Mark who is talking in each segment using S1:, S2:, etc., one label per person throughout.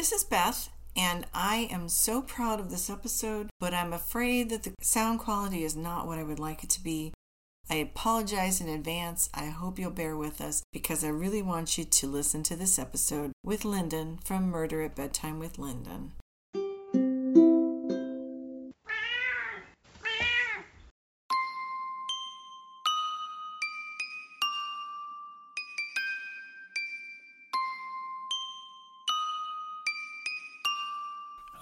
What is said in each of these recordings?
S1: This is Beth, and I am so proud of this episode, but I'm afraid that the sound quality is not what I would like it to be. I apologize in advance. I hope you'll bear with us because I really want you to listen to this episode with Lyndon from Murder at Bedtime with Lyndon.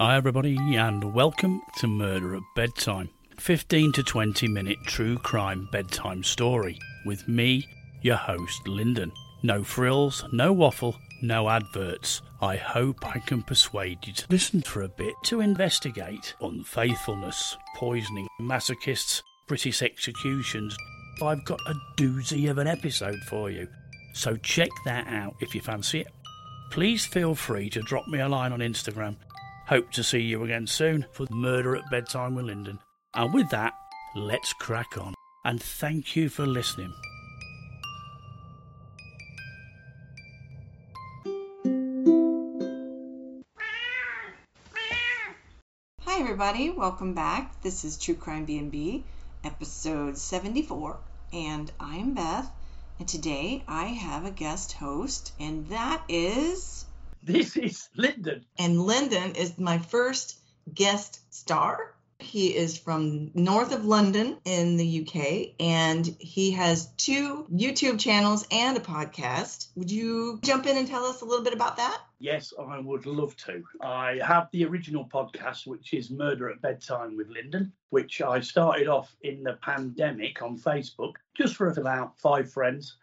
S2: Hi, everybody, and welcome to Murder at Bedtime. 15 to 20 minute true crime bedtime story with me, your host, Lyndon. No frills, no waffle, no adverts. I hope I can persuade you to listen for a bit to investigate unfaithfulness, poisoning, masochists, British executions. I've got a doozy of an episode for you. So check that out if you fancy it. Please feel free to drop me a line on Instagram Hope to see you again soon for Murder at Bedtime with Lyndon. And with that, let's crack on. And thank you for listening.
S1: Hi everybody, welcome back. This is True Crime BnB, episode 74, and I'm Beth. And today I have a guest host, and that is
S2: this is Lyndon.
S1: And Lyndon is my first guest star. He is from north of London in the UK and he has two YouTube channels and a podcast. Would you jump in and tell us a little bit about that?
S2: Yes, I would love to. I have the original podcast, which is Murder at Bedtime with Lyndon, which I started off in the pandemic on Facebook just for about five friends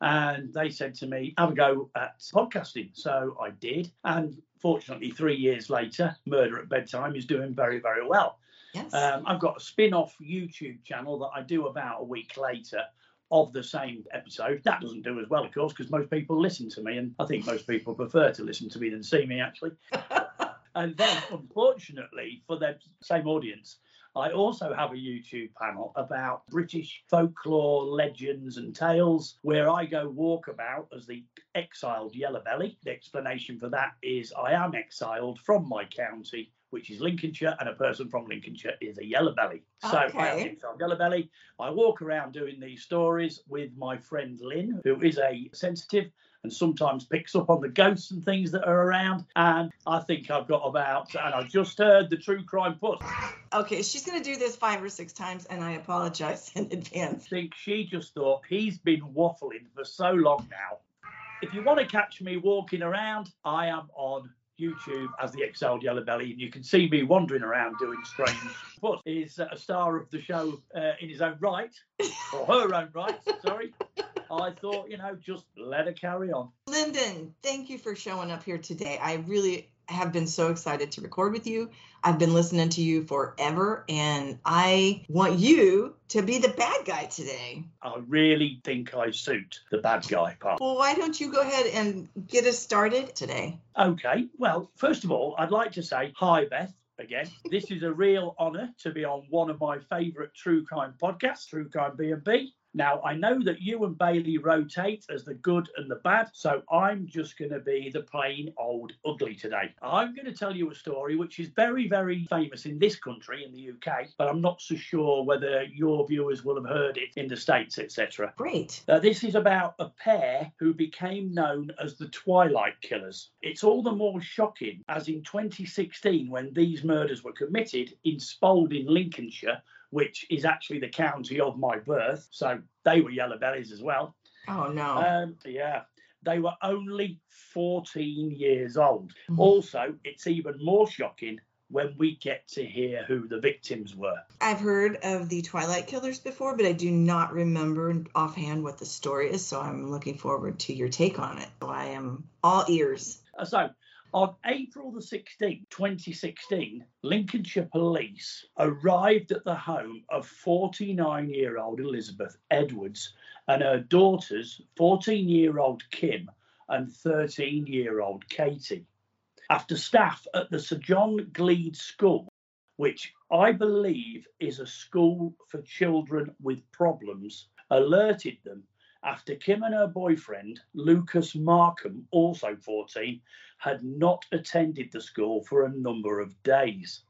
S2: and they said to me, have a go at podcasting. So I did. And fortunately, three years later, Murder at Bedtime is doing very, very well.
S1: Yes.
S2: Um, I've got a spin off YouTube channel that I do about a week later of the same episode. That doesn't do as well, of course, because most people listen to me, and I think most people prefer to listen to me than see me, actually. and then, unfortunately, for the same audience, I also have a YouTube panel about British folklore, legends, and tales where I go walkabout as the exiled Yellow Belly. The explanation for that is I am exiled from my county, which is Lincolnshire, and a person from Lincolnshire is a Yellow Belly. So
S1: okay.
S2: I am exiled Yellow Belly. I walk around doing these stories with my friend Lynn, who is a sensitive and sometimes picks up on the ghosts and things that are around. And I think I've got about, and I just heard the true crime puss.
S1: Okay, she's going to do this five or six times, and I apologize in advance.
S2: I think she just thought he's been waffling for so long now. If you want to catch me walking around, I am on YouTube as the Exiled Yellowbelly, and you can see me wandering around doing strange. But he's a star of the show uh, in his own right, or her own right, sorry. I thought, you know, just let her carry on.
S1: Lyndon, thank you for showing up here today. I really have been so excited to record with you. I've been listening to you forever, and I want you to be the bad guy today.
S2: I really think I suit the bad guy part.
S1: Well, why don't you go ahead and get us started today?
S2: Okay. Well, first of all, I'd like to say hi, Beth again. This is a real honour to be on one of my favourite true crime podcasts, True Crime BnB. Now, I know that you and Bailey rotate as the good and the bad, so I'm just going to be the plain old ugly today. I'm going to tell you a story which is very, very famous in this country, in the UK, but I'm not so sure whether your viewers will have heard it in the States, etc.
S1: Great.
S2: Uh, this is about a pair who became known as the Twilight Killers. It's all the more shocking as in 2016, when these murders were committed in Spalding, Lincolnshire, which is actually the county of my birth. So they were yellow bellies as well.
S1: Oh, no.
S2: Um, yeah. They were only 14 years old. Mm-hmm. Also, it's even more shocking when we get to hear who the victims were.
S1: I've heard of the Twilight Killers before, but I do not remember offhand what the story is. So I'm looking forward to your take on it. So I am all ears.
S2: Uh, so on April the 16th, 2016, Lincolnshire police arrived at the home of 49 year old Elizabeth Edwards and her daughters, 14 year old Kim and 13 year old Katie. After staff at the Sir John Gleed School, which I believe is a school for children with problems, alerted them after Kim and her boyfriend, Lucas Markham, also 14, had not attended the school for a number of days.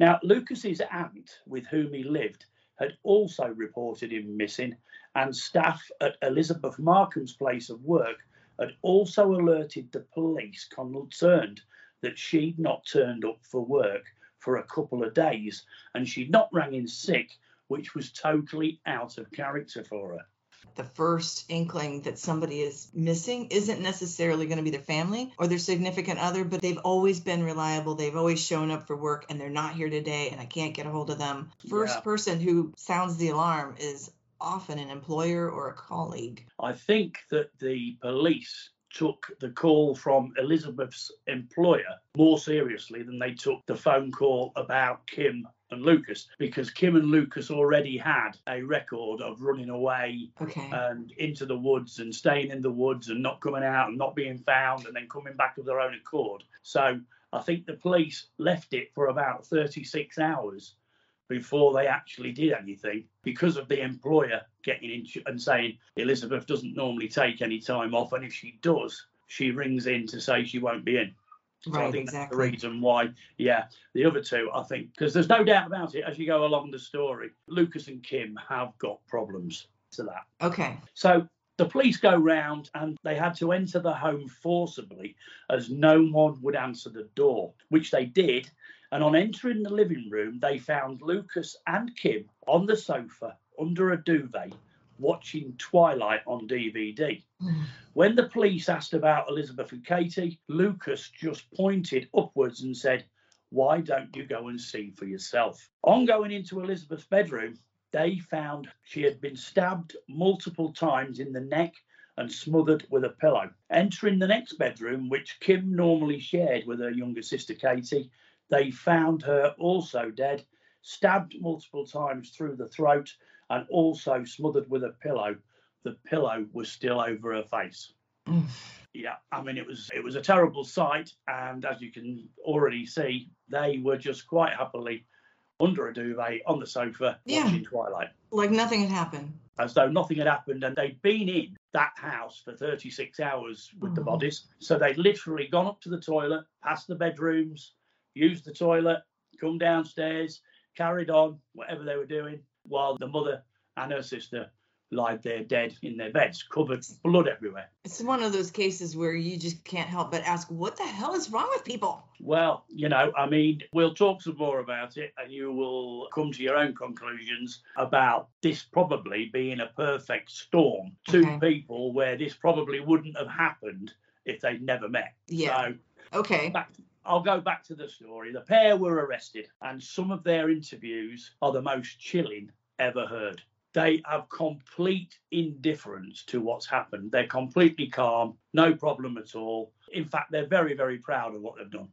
S2: Now, Lucas's aunt, with whom he lived, had also reported him missing, and staff at Elizabeth Markham's place of work had also alerted the police concerned that she'd not turned up for work for a couple of days and she'd not rang in sick, which was totally out of character for her
S1: the first inkling that somebody is missing isn't necessarily going to be their family or their significant other, but they've always been reliable. They've always shown up for work and they're not here today and I can't get a hold of them. First yeah. person who sounds the alarm is often an employer or a colleague.
S2: I think that the police took the call from Elizabeth's employer more seriously than they took the phone call about Kim and Lucas because Kim and Lucas already had a record of running away
S1: okay.
S2: and into the woods and staying in the woods and not coming out and not being found and then coming back of their own accord. So I think the police left it for about 36 hours before they actually did anything because of the employer getting in and saying Elizabeth doesn't normally take any time off and if she does she rings in to say she won't be in
S1: so right, I think exactly.
S2: that's the reason why, yeah, the other two, I think, because there's no doubt about it as you go along the story, Lucas and Kim have got problems to that.
S1: Okay.
S2: So the police go round and they had to enter the home forcibly as no one would answer the door, which they did. And on entering the living room, they found Lucas and Kim on the sofa under a duvet watching Twilight on DVD. Mm. when the police asked about Elizabeth and Katie, Lucas just pointed upwards and said, Why don't you go and see for yourself? On going into Elizabeth's bedroom, they found she had been stabbed multiple times in the neck and smothered with a pillow. Entering the next bedroom, which Kim normally shared with her younger sister Katie, they found her also dead, stabbed multiple times through the throat and also smothered with a pillow. The pillow was still over her face. yeah, I mean it was it was a terrible sight, and as you can already see, they were just quite happily under a duvet on the sofa yeah. watching Twilight.
S1: Like nothing had happened.
S2: As though nothing had happened, and they'd been in that house for 36 hours with mm. the bodies. So they'd literally gone up to the toilet, past the bedrooms, used the toilet, come downstairs, carried on whatever they were doing, while the mother and her sister lied there dead in their beds, covered blood everywhere.
S1: It's one of those cases where you just can't help but ask, what the hell is wrong with people?
S2: Well, you know, I mean, we'll talk some more about it and you will come to your own conclusions about this probably being a perfect storm. Two okay. people where this probably wouldn't have happened if they'd never met.
S1: Yeah. So, okay.
S2: Back, I'll go back to the story. The pair were arrested, and some of their interviews are the most chilling ever heard. They have complete indifference to what's happened. They're completely calm, no problem at all. In fact, they're very, very proud of what they've done.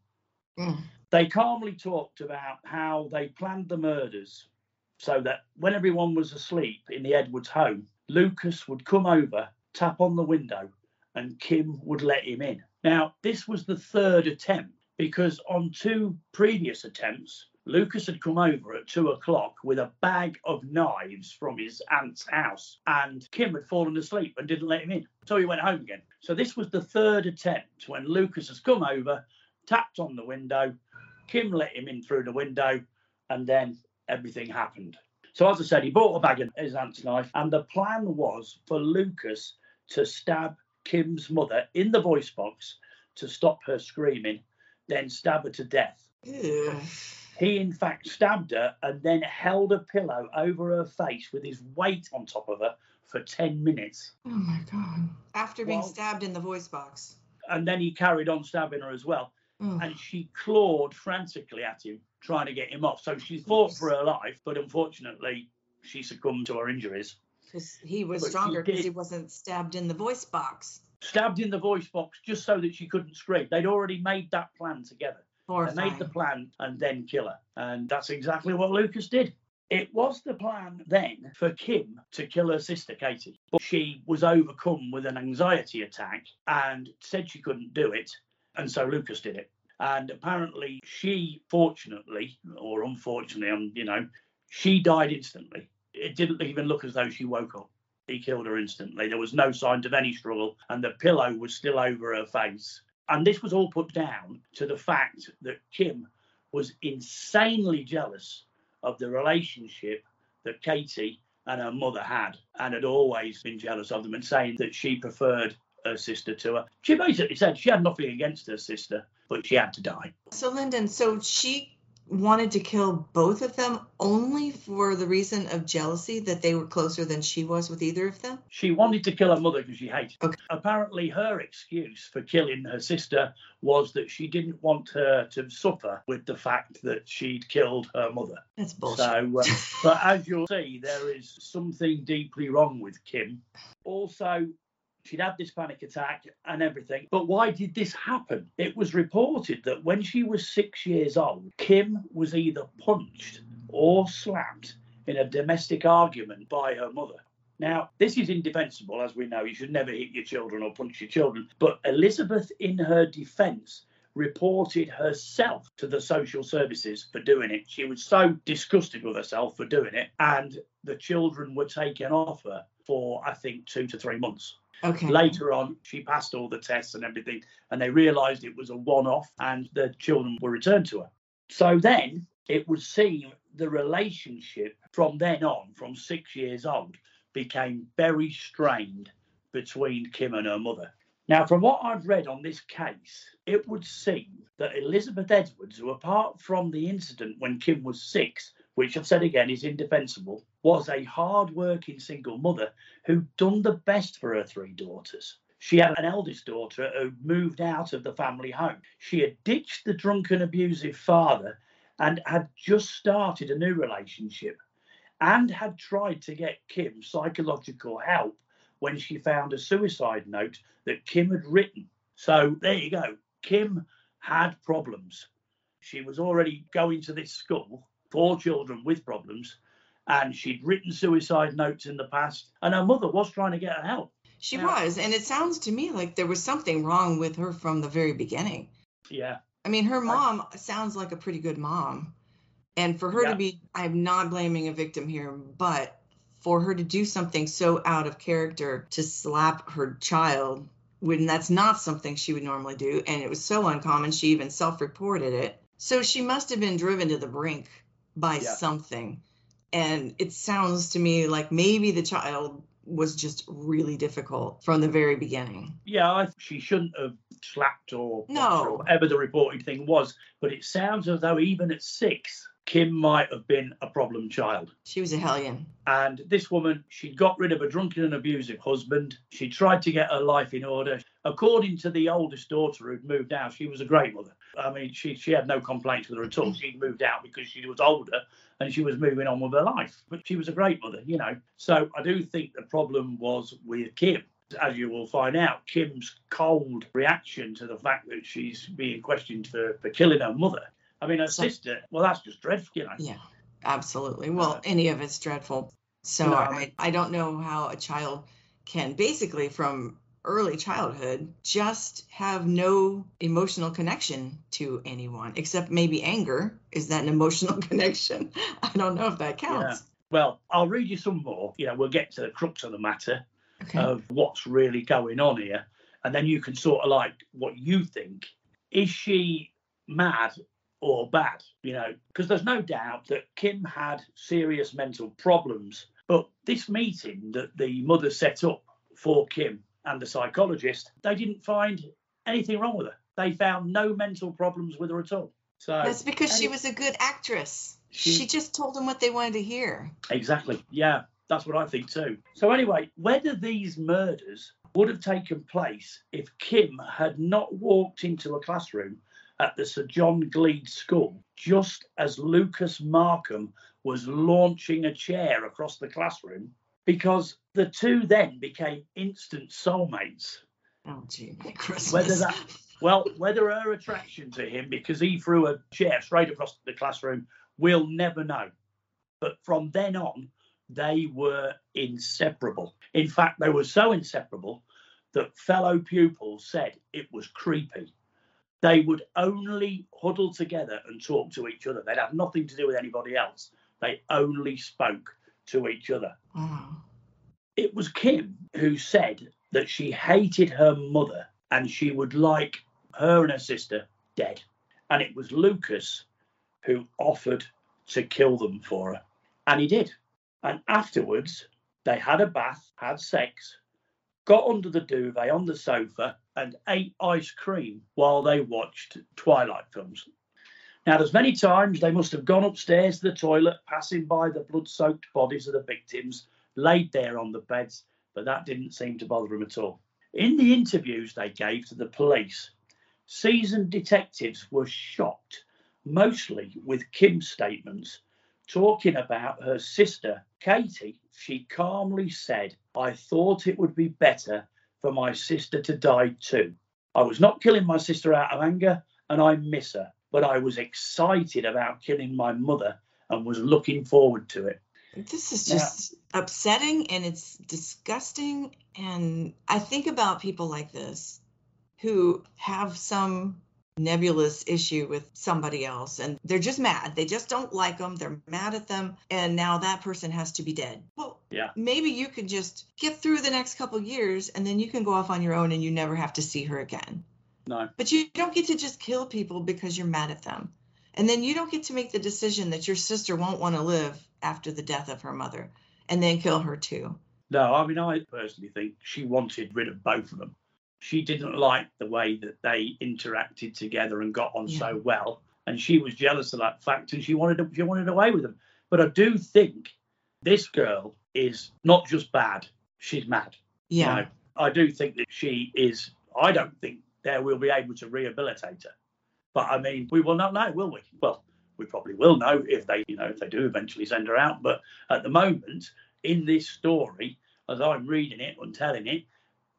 S2: Mm. They calmly talked about how they planned the murders so that when everyone was asleep in the Edwards home, Lucas would come over, tap on the window, and Kim would let him in. Now, this was the third attempt because on two previous attempts, Lucas had come over at two o'clock with a bag of knives from his aunt's house, and Kim had fallen asleep and didn't let him in. So he went home again. So this was the third attempt when Lucas has come over, tapped on the window, Kim let him in through the window, and then everything happened. So as I said, he bought a bag of his aunt's knife, and the plan was for Lucas to stab Kim's mother in the voice box to stop her screaming, then stab her to death. He, in fact, stabbed her and then held a pillow over her face with his weight on top of her for 10 minutes.
S1: Oh my God. After being well, stabbed in the voice box.
S2: And then he carried on stabbing her as well. Oh. And she clawed frantically at him, trying to get him off. So she fought for her life, but unfortunately, she succumbed to her injuries.
S1: Because he was but stronger because he wasn't stabbed in the voice box.
S2: Stabbed in the voice box just so that she couldn't scream. They'd already made that plan together. Horrifying. They made the plan and then kill her. And that's exactly what Lucas did. It was the plan then for Kim to kill her sister Katie, but she was overcome with an anxiety attack and said she couldn't do it. And so Lucas did it. And apparently, she, fortunately or unfortunately, um, you know, she died instantly. It didn't even look as though she woke up. He killed her instantly. There was no signs of any struggle, and the pillow was still over her face. And this was all put down to the fact that Kim was insanely jealous of the relationship that Katie and her mother had, and had always been jealous of them, and saying that she preferred her sister to her. She basically said she had nothing against her sister, but she had to die.
S1: So, Lyndon, so she wanted to kill both of them only for the reason of jealousy that they were closer than she was with either of them?
S2: She wanted to kill her mother because she hated
S1: her. Okay.
S2: Apparently, her excuse for killing her sister was that she didn't want her to suffer with the fact that she'd killed her mother.
S1: That's bullshit.
S2: So, uh, but as you'll see, there is something deeply wrong with Kim. Also, She'd had this panic attack and everything. But why did this happen? It was reported that when she was six years old, Kim was either punched or slapped in a domestic argument by her mother. Now, this is indefensible, as we know. You should never hit your children or punch your children. But Elizabeth, in her defense, reported herself to the social services for doing it. She was so disgusted with herself for doing it, and the children were taken off her for, I think, two to three months.
S1: Okay.
S2: Later on, she passed all the tests and everything, and they realised it was a one off and the children were returned to her. So then it would seem the relationship from then on, from six years old, became very strained between Kim and her mother. Now, from what I've read on this case, it would seem that Elizabeth Edwards, who apart from the incident when Kim was six, which I've said again is indefensible, was a hard working single mother who'd done the best for her three daughters. She had an eldest daughter who moved out of the family home. She had ditched the drunken, abusive father and had just started a new relationship and had tried to get Kim psychological help when she found a suicide note that Kim had written. So there you go. Kim had problems. She was already going to this school for children with problems. And she'd written suicide notes in the past, and her mother was trying to get her help.
S1: She yeah. was, and it sounds to me like there was something wrong with her from the very beginning.
S2: Yeah.
S1: I mean, her mom I, sounds like a pretty good mom. And for her yeah. to be, I'm not blaming a victim here, but for her to do something so out of character to slap her child when that's not something she would normally do, and it was so uncommon, she even self reported it. So she must have been driven to the brink by yeah. something. And it sounds to me like maybe the child was just really difficult from the very beginning.
S2: Yeah, I, she shouldn't have slapped or,
S1: no.
S2: or whatever the reported thing was. But it sounds as though even at six, Kim might have been a problem child.
S1: She was a hellion.
S2: And this woman, she got rid of a drunken and abusive husband. She tried to get her life in order. According to the oldest daughter who'd moved out, she was a great mother. I mean, she, she had no complaints with her at all. She'd moved out because she was older and she was moving on with her life. But she was a great mother, you know. So I do think the problem was with Kim as you will find out, Kim's cold reaction to the fact that she's being questioned for, for killing her mother I mean, her so, sister, well, that's just dreadful, you know.
S1: Yeah, absolutely. Well, uh, any of it's dreadful. So no, I, I don't know how a child can basically from early childhood just have no emotional connection to anyone except maybe anger. Is that an emotional connection? I don't know if that counts.
S2: Yeah. Well, I'll read you some more. You know, we'll get to the crux of the matter okay. of what's really going on here. And then you can sort of like what you think. Is she mad or bad, you know, because there's no doubt that Kim had serious mental problems. But this meeting that the mother set up for Kim and the psychologist, they didn't find anything wrong with her. They found no mental problems with her at all. So
S1: that's because she was a good actress. She, she just told them what they wanted to hear.
S2: Exactly. Yeah, that's what I think too. So anyway, whether these murders would have taken place if Kim had not walked into a classroom at the Sir John Gleed School just as Lucas Markham was launching a chair across the classroom because the two then became instant soulmates.
S1: Oh, gee.
S2: Whether that, well, whether her attraction to him because he threw a chair straight across the classroom, we'll never know. But from then on, they were inseparable. In fact, they were so inseparable that fellow pupils said it was creepy they would only huddle together and talk to each other. They'd have nothing to do with anybody else. They only spoke to each other.
S1: Mm.
S2: it was Kim who said that she hated her mother and she would like her and her sister dead. And it was Lucas who offered to kill them for her. And he did. And afterwards, they had a bath, had sex, got under the duvet on the sofa, and ate ice cream while they watched Twilight films. Now, there's many times they must have gone upstairs to the toilet, passing by the blood soaked bodies of the victims laid there on the beds, but that didn't seem to bother them at all. In the interviews they gave to the police, seasoned detectives were shocked, mostly with Kim's statements, talking about her sister, Katie. She calmly said, I thought it would be better for my sister to die too. I was not killing my sister out of anger, and I miss her but I was excited about killing my mother and was looking forward to it.
S1: This is just now, upsetting and it's disgusting. And I think about people like this who have some nebulous issue with somebody else and they're just mad. They just don't like them. They're mad at them. And now that person has to be dead. Well,
S2: yeah.
S1: maybe you can just get through the next couple years and then you can go off on your own and you never have to see her again.
S2: No.
S1: But you don't get to just kill people because you're mad at them. And then you don't get to make the decision that your sister won't want to live after the death of her mother and then kill her too.
S2: No, I mean, I personally think she wanted rid of both of them. She didn't like the way that they interacted together and got on yeah. so well. And she was jealous of that fact and she wanted she wanted away with them. But I do think this girl is not just bad, she's mad.
S1: Yeah. You know,
S2: I do think that she is I don't think there we'll be able to rehabilitate her. But I mean, we will not know, will we? Well, we probably will know if they, you know, if they do eventually send her out. But at the moment, in this story, as I'm reading it and telling it,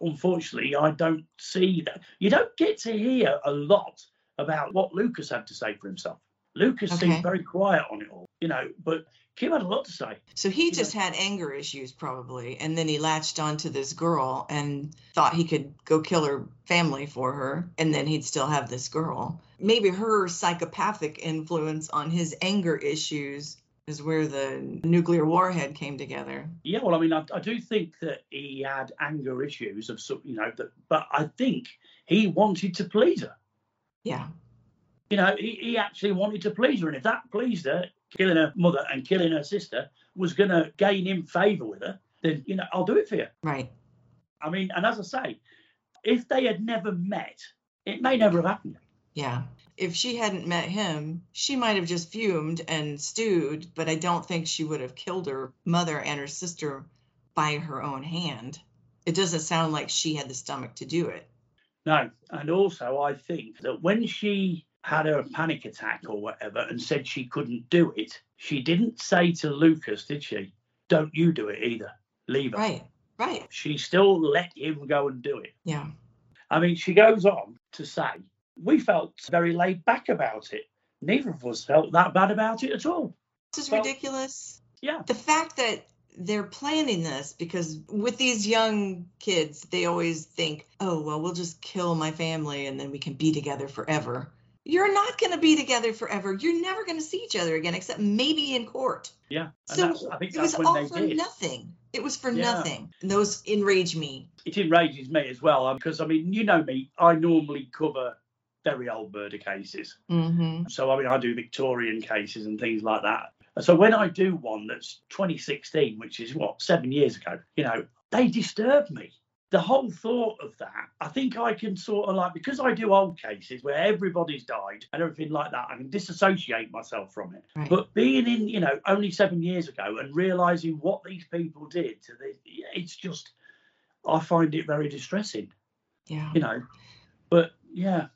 S2: unfortunately, I don't see that. You don't get to hear a lot about what Lucas had to say for himself. Lucas okay. seemed very quiet on it all, you know, but Kim had a lot to say.
S1: So he just had anger issues, probably, and then he latched onto this girl and thought he could go kill her family for her, and then he'd still have this girl. Maybe her psychopathic influence on his anger issues is where the nuclear warhead came together.
S2: Yeah, well, I mean, I, I do think that he had anger issues of some, you know, that, but I think he wanted to please her.
S1: Yeah.
S2: You know, he, he actually wanted to please her, and if that pleased her, killing her mother and killing her sister was going to gain him favour with her, then, you know, I'll do it for you.
S1: Right.
S2: I mean, and as I say, if they had never met, it may never have happened.
S1: Yeah. If she hadn't met him, she might have just fumed and stewed, but I don't think she would have killed her mother and her sister by her own hand. It doesn't sound like she had the stomach to do it.
S2: No. And also, I think that when she had her a panic attack or whatever and said she couldn't do it, she didn't say to Lucas, did she? Don't you do it either. Leave her.
S1: Right, right.
S2: She still let him go and do it.
S1: Yeah.
S2: I mean, she goes on to say, we felt very laid back about it. Neither of us felt that bad about it at all.
S1: This is felt, ridiculous.
S2: Yeah.
S1: The fact that they're planning this because with these young kids, they always think, oh, well, we'll just kill my family and then we can be together forever you're not going to be together forever. You're never going to see each other again, except maybe in court.
S2: Yeah.
S1: so it was all for did. nothing. It was for yeah. nothing. And those enrage me.
S2: It enrages me as well because I mean, you know me. I normally cover very old murder cases.
S1: Mm-hmm.
S2: So I mean, I do Victorian cases and things like that. So when I do one that's 2016, which is what seven years ago, you know, they disturb me the whole thought of that, I think I can sort of like because I do old cases where everybody's died and everything like that, I can disassociate myself from it.
S1: Right.
S2: But being in, you know, only seven years ago and realizing what these people did to the, it's just, I find it very distressing.
S1: Yeah.
S2: You know, but yeah.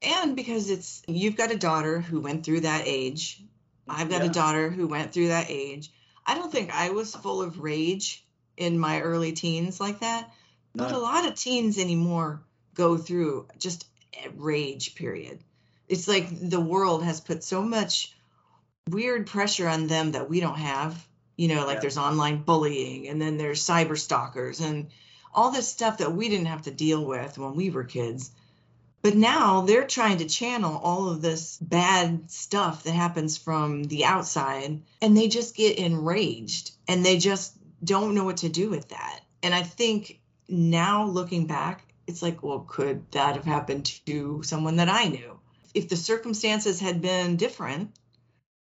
S1: And because it's you've got a daughter who went through that age, I've got yeah. a daughter who went through that age. I don't think I was full of rage in my early teens like that but a lot of teens anymore go through just a rage period. It's like the world has put so much weird pressure on them that we don't have. You know, like yeah. there's online bullying and then there's cyber stalkers and all this stuff that we didn't have to deal with when we were kids. But now they're trying to channel all of this bad stuff that happens from the outside and they just get enraged and they just don't know what to do with that. And I think now looking back, it's like, well, could that have happened to someone that I knew? If the circumstances had been different,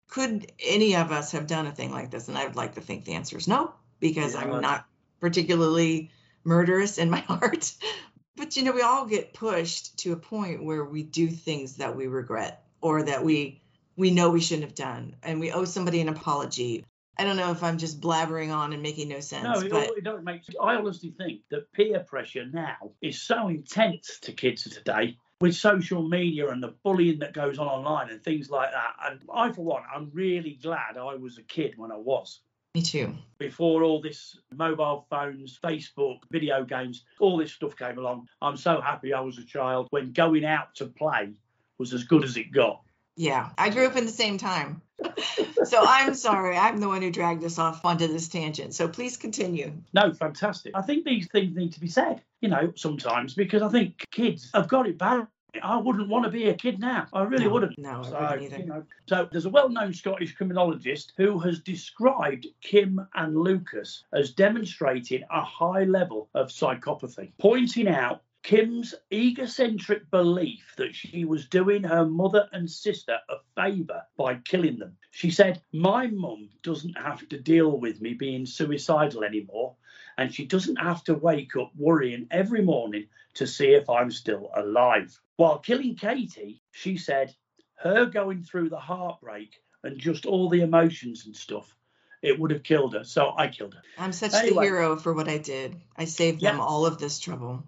S1: could any of us have done a thing like this? And I would like to think the answer is no, because
S2: Yeah.
S1: I'm not particularly murderous in my heart. But you know, we all get pushed to a point where we do things that we regret or that we we know we shouldn't have done, and we owe somebody an apology. I don't know if I'm just blabbering on and making no sense,
S2: No, it,
S1: but
S2: it don't make sense. I honestly think that peer pressure now is so intense to kids today with social media and the bullying that goes on online and things like that. And I, for one, I'm really glad I was a kid when I was.
S1: me too.
S2: Before all this mobile phones, Facebook, video games, all this stuff came along, I'm so happy I was a child when going out to play was as good as it got.
S1: Yeah, I grew up in the same time. so I'm sorry, I'm the one who dragged us off onto this tangent. So please continue.
S2: No, fantastic. I think these things need to be said, you know, sometimes because I think kids have got it bad. I wouldn't want to be a kid now. I really
S1: No,
S2: wouldn't.
S1: no, I wouldn't either.
S2: you know, so there's a well-known Scottish criminologist who has described Kim and Lucas as demonstrating a high level of psychopathy, pointing out Kim's egocentric belief that she was doing her mother and sister a favour by killing them. She said, My mum doesn't have to deal with me being suicidal anymore, and she doesn't have to wake up worrying every morning to see if I'm still alive. While killing Katie, she said, her going through the heartbreak and just all the emotions and stuff, it would have killed her. So I killed her.
S1: I'm such
S2: Anyway.
S1: the hero for what I did. I saved them all of this trouble.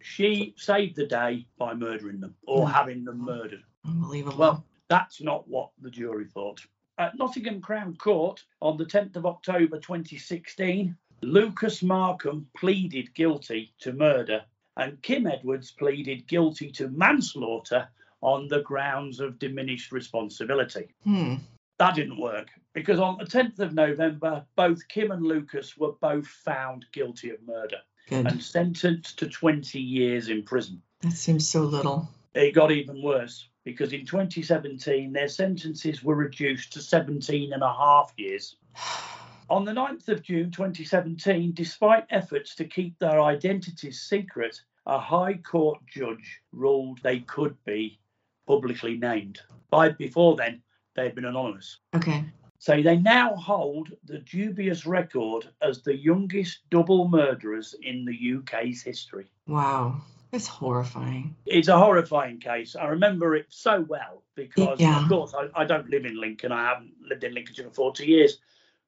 S2: She saved the day by murdering them or
S1: Mm.
S2: having them murdered.
S1: Unbelievable.
S2: Well, that's not what the jury thought. At Nottingham Crown Court on the 10th of October 2016, Lucas Markham pleaded guilty to murder and Kim Edwards pleaded guilty to manslaughter on the grounds of diminished responsibility.
S1: hmm.
S2: That didn't work because on the 10th of November, both Kim and Lucas were both found guilty of murder
S1: Good.
S2: and sentenced to 20 years in prison.
S1: that seems so little.
S2: It got even worse because in 2017 their sentences were reduced to 17 and a half years. On the 9th of June 2017, despite efforts to keep their identities secret, a High Court judge ruled they could be publicly named. By before then, they'd been anonymous.
S1: Okay.
S2: So they now hold the dubious record as the youngest double murderers in the UK's history.
S1: Wow. It's horrifying.
S2: It's a horrifying case. I remember it so well because,
S1: Yeah.
S2: of course, I, I don't live in Lincoln. I haven't lived in Lincolnshire for 40 years.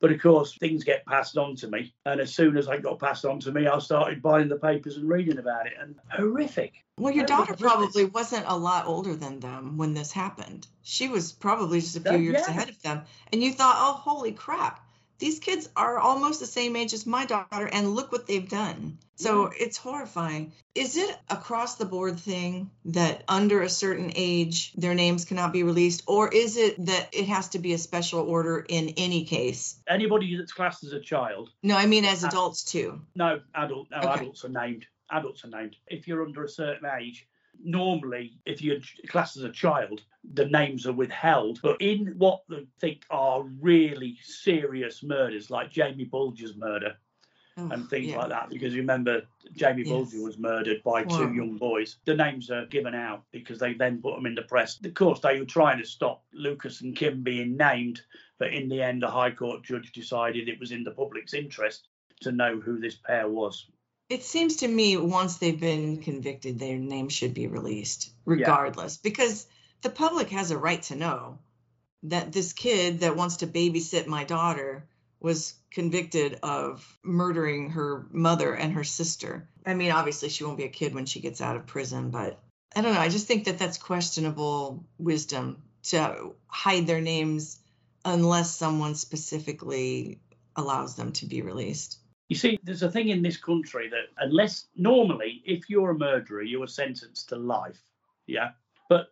S2: But of course, things get passed on to me. And as soon as I got passed on to me, I started buying the papers and reading about it. And horrific.
S1: Well, your
S2: That
S1: daughter probably wasn't a lot older than them when this happened. She was probably just a few
S2: Uh,
S1: years
S2: yeah.
S1: ahead of them. And you thought, oh, holy crap. These kids are almost the same age as my daughter, and look what they've done. So it's horrifying. Is it across the board thing that under a certain age their names cannot be released, or is it that it has to be a special order in any case?
S2: Anybody that's classed as a child,
S1: No, I mean as
S2: Uh,
S1: adults too.
S2: no, adult, no,
S1: Okay.
S2: adults are named. Adults are named. If you're under a certain age, normally, if you're classed as a child, the names are withheld. But in what they think are really serious murders, like Jamie Bulger's murder
S1: Oh,
S2: and things
S1: yeah.
S2: like that, because remember Jamie
S1: Yes.
S2: Bulger was murdered by two young boys. The names are given out because they then put them in the press. Of course, they were trying to stop Lucas and Kim being named, but in the end, a High Court judge decided it was in the public's interest to know who this pair was.
S1: It seems to me once they've been convicted, their name should be released, regardless, because the public has a right to know that this kid that wants to babysit my daughter was convicted of murdering her mother and her sister. I mean, obviously, she won't be a kid when she gets out of prison, but I don't know. I just think that that's questionable wisdom to hide their names unless someone specifically allows them to be released.
S2: You see, there's a thing in this country that unless normally, if you're a murderer, you are sentenced to life. Yeah. But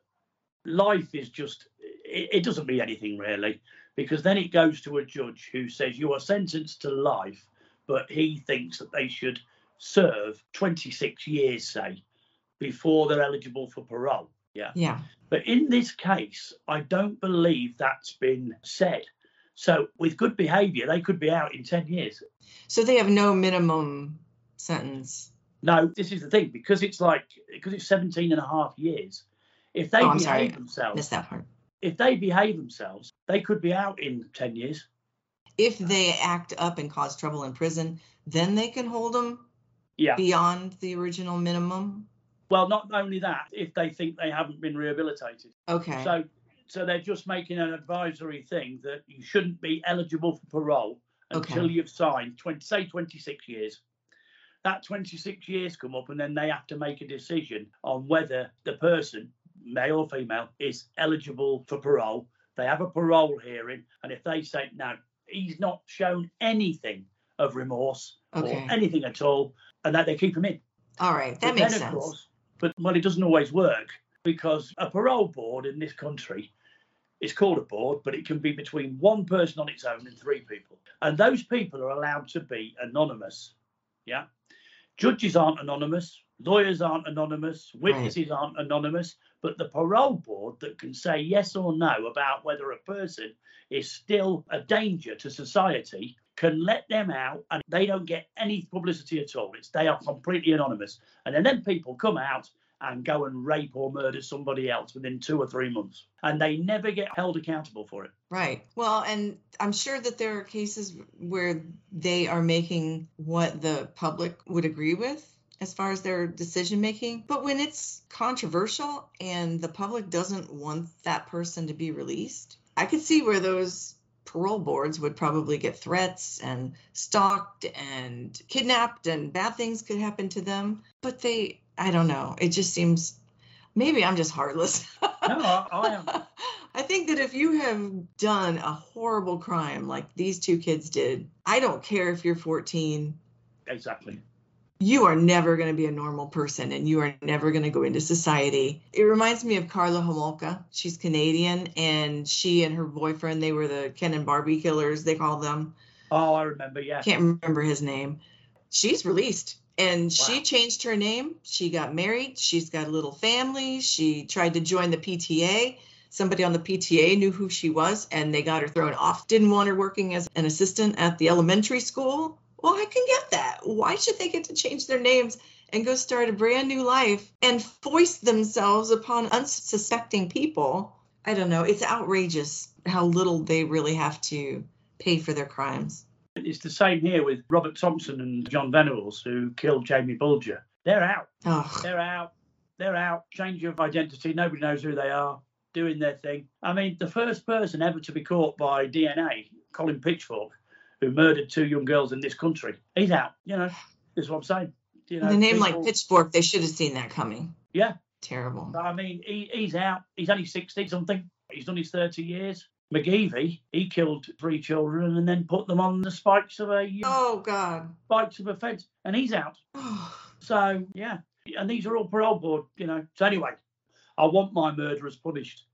S2: life is just, it, it doesn't mean anything really, because then it goes to a judge who says you are sentenced to life, but he thinks that they should serve 26 years, say, before they're eligible for parole. Yeah.
S1: Yeah.
S2: But in this case, I don't believe that's been said. So with good behaviour, they could be out in 10 years.
S1: So they have no minimum sentence.
S2: No, this is the thing because it's like because it's 17 and a half years. If they
S1: Oh,
S2: behave
S1: sorry.
S2: themselves,
S1: Missed that part.
S2: if they behave themselves, they could be out in 10 years.
S1: If they act up and cause trouble in prison, then they can hold them
S2: Yeah.
S1: beyond the original minimum.
S2: Well, not only that, if they think they haven't been rehabilitated.
S1: Okay.
S2: So, so they're just making an advisory thing that you shouldn't be eligible for parole until
S1: Okay.
S2: you've signed 20, say 26 years. That 26 years come up, and then they have to make a decision on whether the person, male or female, is eligible for parole. They have a parole hearing, and if they say no, he's not shown anything of remorse
S1: Okay.
S2: or anything at all, and that they keep him in.
S1: All right. That
S2: But
S1: makes
S2: then,
S1: sense.
S2: course- but well, it doesn't always work because a parole board in this country is called a board, but it can be between one person on its own and three people. And those people are allowed to be anonymous. Yeah. Judges aren't anonymous, lawyers aren't anonymous, witnesses aren't anonymous, but the parole board that can say yes or no about whether a person is still a danger to society can let them out and they don't get any publicity at all. It's they are completely anonymous. And then, then people come out and go and rape or murder somebody else within two or three months. And they never get held accountable for it.
S1: Right. Well, and I'm sure that there are cases where they are making what the public would agree with as far as their decision making. But when it's controversial and the public doesn't want that person to be released, I could see where those parole boards would probably get threats and stalked and kidnapped and bad things could happen to them. But they, I don't know. It just seems maybe I'm just heartless.
S2: No, I, I am.
S1: I think that if you have done a horrible crime like these two kids did, I don't care if you're 14,
S2: Exactly.
S1: you are never going to be a normal person and you are never going to go into society. It reminds me of Karla Homolka. She's Canadian and she and her boyfriend, they were the Ken and Barbie killers, they call them.
S2: Oh, I remember. Yeah.
S1: Can't remember his name. She's released and she changed her name. She got married. She's got a little family. She tried to join the PTA. Somebody on the PTA knew who she was and they got her thrown off. Didn't want her working as an assistant at the elementary school. Well, I can get that. Why should they get to change their names and go start a brand new life and foist themselves upon unsuspecting people? I don't know. It's outrageous how little they really have to pay for their crimes.
S2: It's the same here with Robert Thompson and Jon Venables, who killed Jamie Bulger. They're out.
S1: Oh,
S2: They're out. They're out. Change of identity. Nobody knows who they are. Doing their thing. I mean, the first person ever to be caught by DNA, Colin Pitchfork, who murdered two young girls in this country, he's out. You know, is what I'm saying. You know,
S1: the name like
S2: people-
S1: Pitchfork, they should have seen that coming.
S2: Yeah.
S1: Terrible.
S2: I mean, he, he's out. He's only 60 something. He's done his 30 years. McGeevy, he killed three children and then put them on the spikes of a uh,
S1: Oh God.
S2: spikes of a fence, and he's out. So yeah, and these are all parole board, you know. So anyway, I want my murderers punished.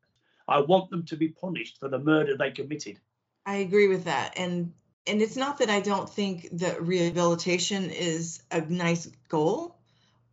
S2: I want them to be punished for the murder they committed.
S1: I agree with that. And and it's not that I don't think that rehabilitation is a nice goal,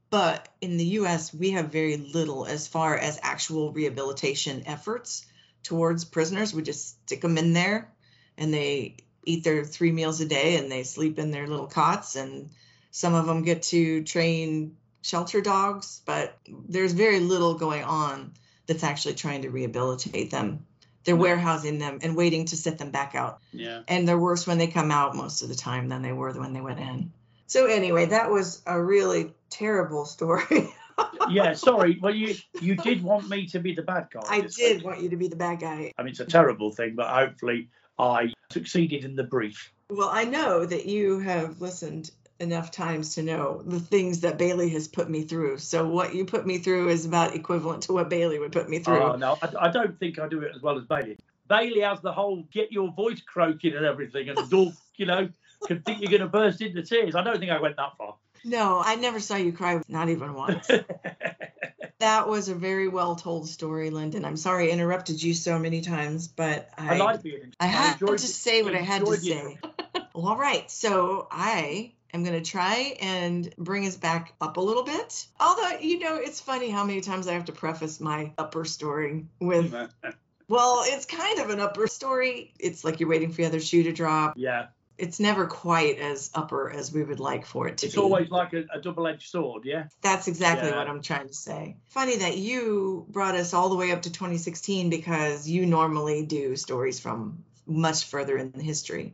S1: but in the US we have very little as far as actual rehabilitation efforts towards prisoners. We just stick them in there and they eat their three meals a day and they sleep in their little cots and some of them get to train shelter dogs, but there's very little going on that's actually trying to rehabilitate them. They're warehousing them and waiting to set them back out.
S2: Yeah.
S1: And they're worse when they come out most of the time than they were when they went in. So anyway, that was a really terrible story.
S2: Yeah. Sorry. Well, you you did want me to be the bad guy.
S1: I did
S2: week.
S1: want you to be the bad guy.
S2: I mean, it's a terrible thing, but hopefully I succeeded in the brief.
S1: Well, I know that you have listened enough times to know the things that Bailey has put me through. So what you put me through is about equivalent to what Bailey would put me through.
S2: Oh no, I, I don't think I do it as well as Bailey. Bailey has the whole get your voice croaking and everything, and the Dolph, you know, can think you're going to burst into tears. I don't think I went that far.
S1: No, I never saw you cry, not even once. that was a very well told story, Lyndon. I'm sorry I interrupted you so many times, but I,
S2: I like being.
S1: I had to say what I had to say. Well, all right. So I am going to try and bring us back up a little bit. Although, you know, it's funny how many times I have to preface my upper story with Well, it's kind of an upper story. It's like you're waiting for the other shoe to drop.
S2: Yeah.
S1: It's never quite as upper as we would like for it to
S2: It's
S1: be.
S2: It's always like a, a double-edged sword. Yeah.
S1: That's exactly
S2: Yeah.
S1: what I'm trying to say. Funny that you brought us all the way up to 2016 because you normally do stories from much further in the history.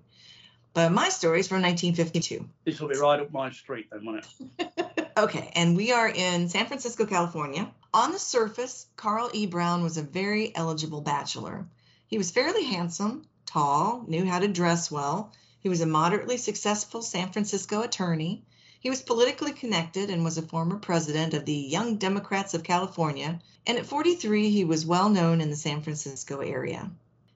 S1: But my story is from 1952.
S2: This will be right up my street then, won't it?
S1: Okay, and we are in San Francisco, California. On the surface, Carl E. Brown was a very eligible bachelor. He was fairly handsome, tall, knew how to dress well. He was a moderately successful San Francisco attorney. He was politically connected and was a former president of the Young Democrats of California. And at 43, he was well known in the San Francisco area.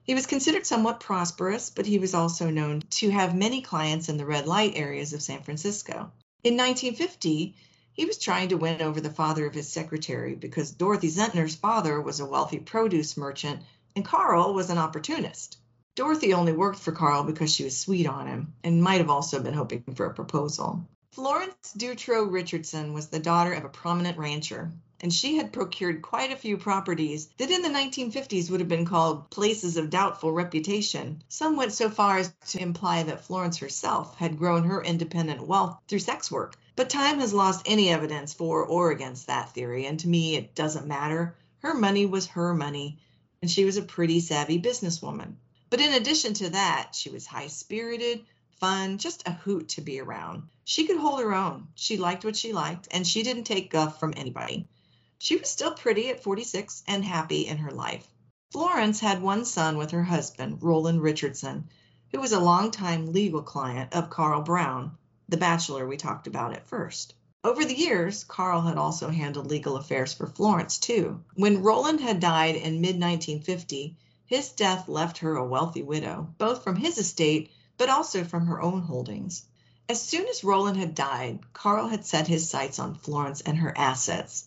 S1: He was considered somewhat prosperous, but he was also known to have many clients in the red light areas of San Francisco. In 1950, he was trying to win over the father of his secretary because Dorothy Zentner's father was a wealthy produce merchant and Carl was an opportunist. Dorothy only worked for Carl because she was sweet on him and might have also been hoping for a proposal. Florence Dutro Richardson was the daughter of a prominent rancher, and she had procured quite a few properties that in the 1950s would have been called places of doubtful reputation. Some went so far as to imply that Florence herself had grown her independent wealth through sex work. But time has lost any evidence for or against that theory, and to me it doesn't matter. Her money was her money, and she was a pretty savvy businesswoman. But in addition to that, she was high spirited, fun, just a hoot to be around. She could hold her own. She liked what she liked, and she didn't take guff from anybody. She was still pretty at 46 and happy in her life. Florence had one son with her husband, Roland Richardson, who was a longtime legal client of Carl Brown, the bachelor we talked about at first. Over the years, Carl had also handled legal affairs for Florence, too. When Roland had died in mid 1950, his death left her a wealthy widow, both from his estate but also from her own holdings. As soon as Roland had died, Carl had set his sights on Florence and her assets.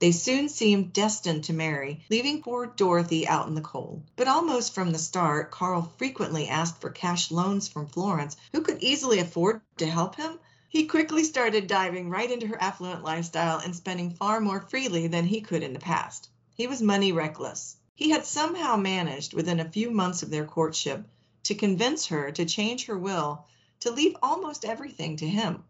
S1: They soon seemed destined to marry, leaving poor Dorothy out in the cold. But almost from the start, Carl frequently asked for cash loans from Florence, who could easily afford to help him. He quickly started diving right into her affluent lifestyle and spending far more freely than he could in the past. He was money reckless. He had somehow managed, within a few months of their courtship, to convince her to change her will to leave almost everything to him.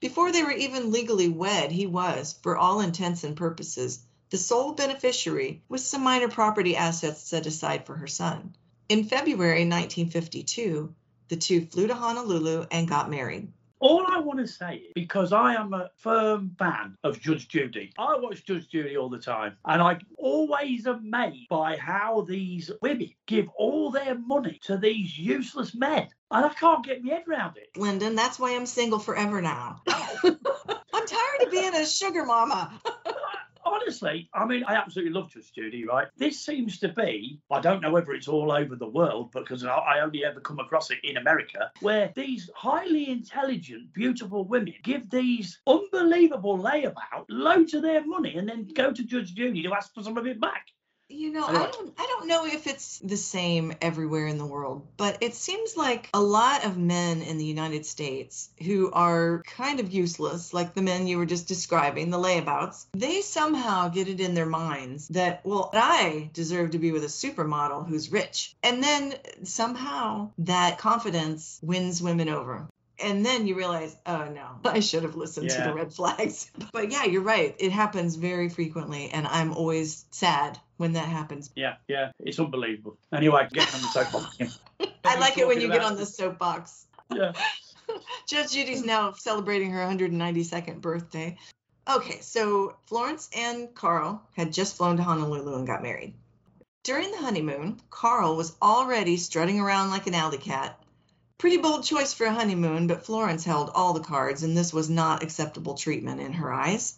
S1: Before they were even legally wed, he was, for all intents and purposes, the sole beneficiary with some minor property assets set aside for her son. In February 1952, the two flew to Honolulu and got married.
S2: All I want to say is because I am a firm fan of Judge Judy. I watch Judge Judy all the time, and I'm always amazed by how these women give all their money to these useless men, and I can't get my head around it.
S1: Lyndon, that's why I'm single forever now. I'm tired of being a sugar mama.
S2: Honestly, I mean, I absolutely love Judge Judy, right? This seems to be, I don't know whether it's all over the world because I- I only ever come across it in America, where these highly intelligent, beautiful women give these unbelievable layabout loads of their money and then go to Judge Judy to ask for some of it back.
S1: You know, I don't I don't know if it's the same everywhere in the world, but it seems like a lot of men in the United States who are kind of useless, like the men you were just describing, the layabouts, they somehow get it in their minds that, well, I deserve to be with a supermodel who's rich. And then somehow that confidence wins women over. And then you realize, oh no, I should have listened to the red flags. But yeah, you're right. It happens very frequently. And I'm always sad when that happens.
S2: Yeah, yeah, it's unbelievable. Anyway, getting on the soapbox.
S1: I like it when you get on the soapbox.
S2: Yeah.
S1: Judge Judy's now celebrating her 192nd birthday. Okay, so Florence and Carl had just flown to Honolulu and got married. During the honeymoon, Carl was already strutting around like an alley cat. Pretty bold choice for a honeymoon, but Florence held all the cards, and this was not acceptable treatment in her eyes.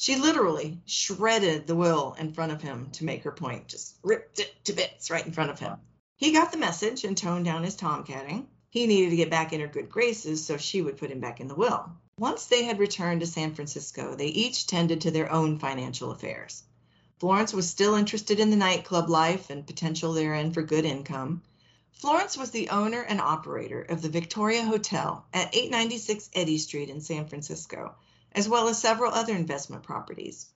S1: She literally shredded the will in front of him to make her point, just ripped it to bits right in front of him. He got the message and toned down his tomcatting. He needed to get back in her good graces, so she would put him back in the will. Once they had returned to San Francisco, they each tended to their own financial affairs. Florence was still interested in the nightclub life and potential therein for good income. Florence was the owner and operator of the Victoria Hotel at 896 Eddy Street in San Francisco, as well as several other investment properties.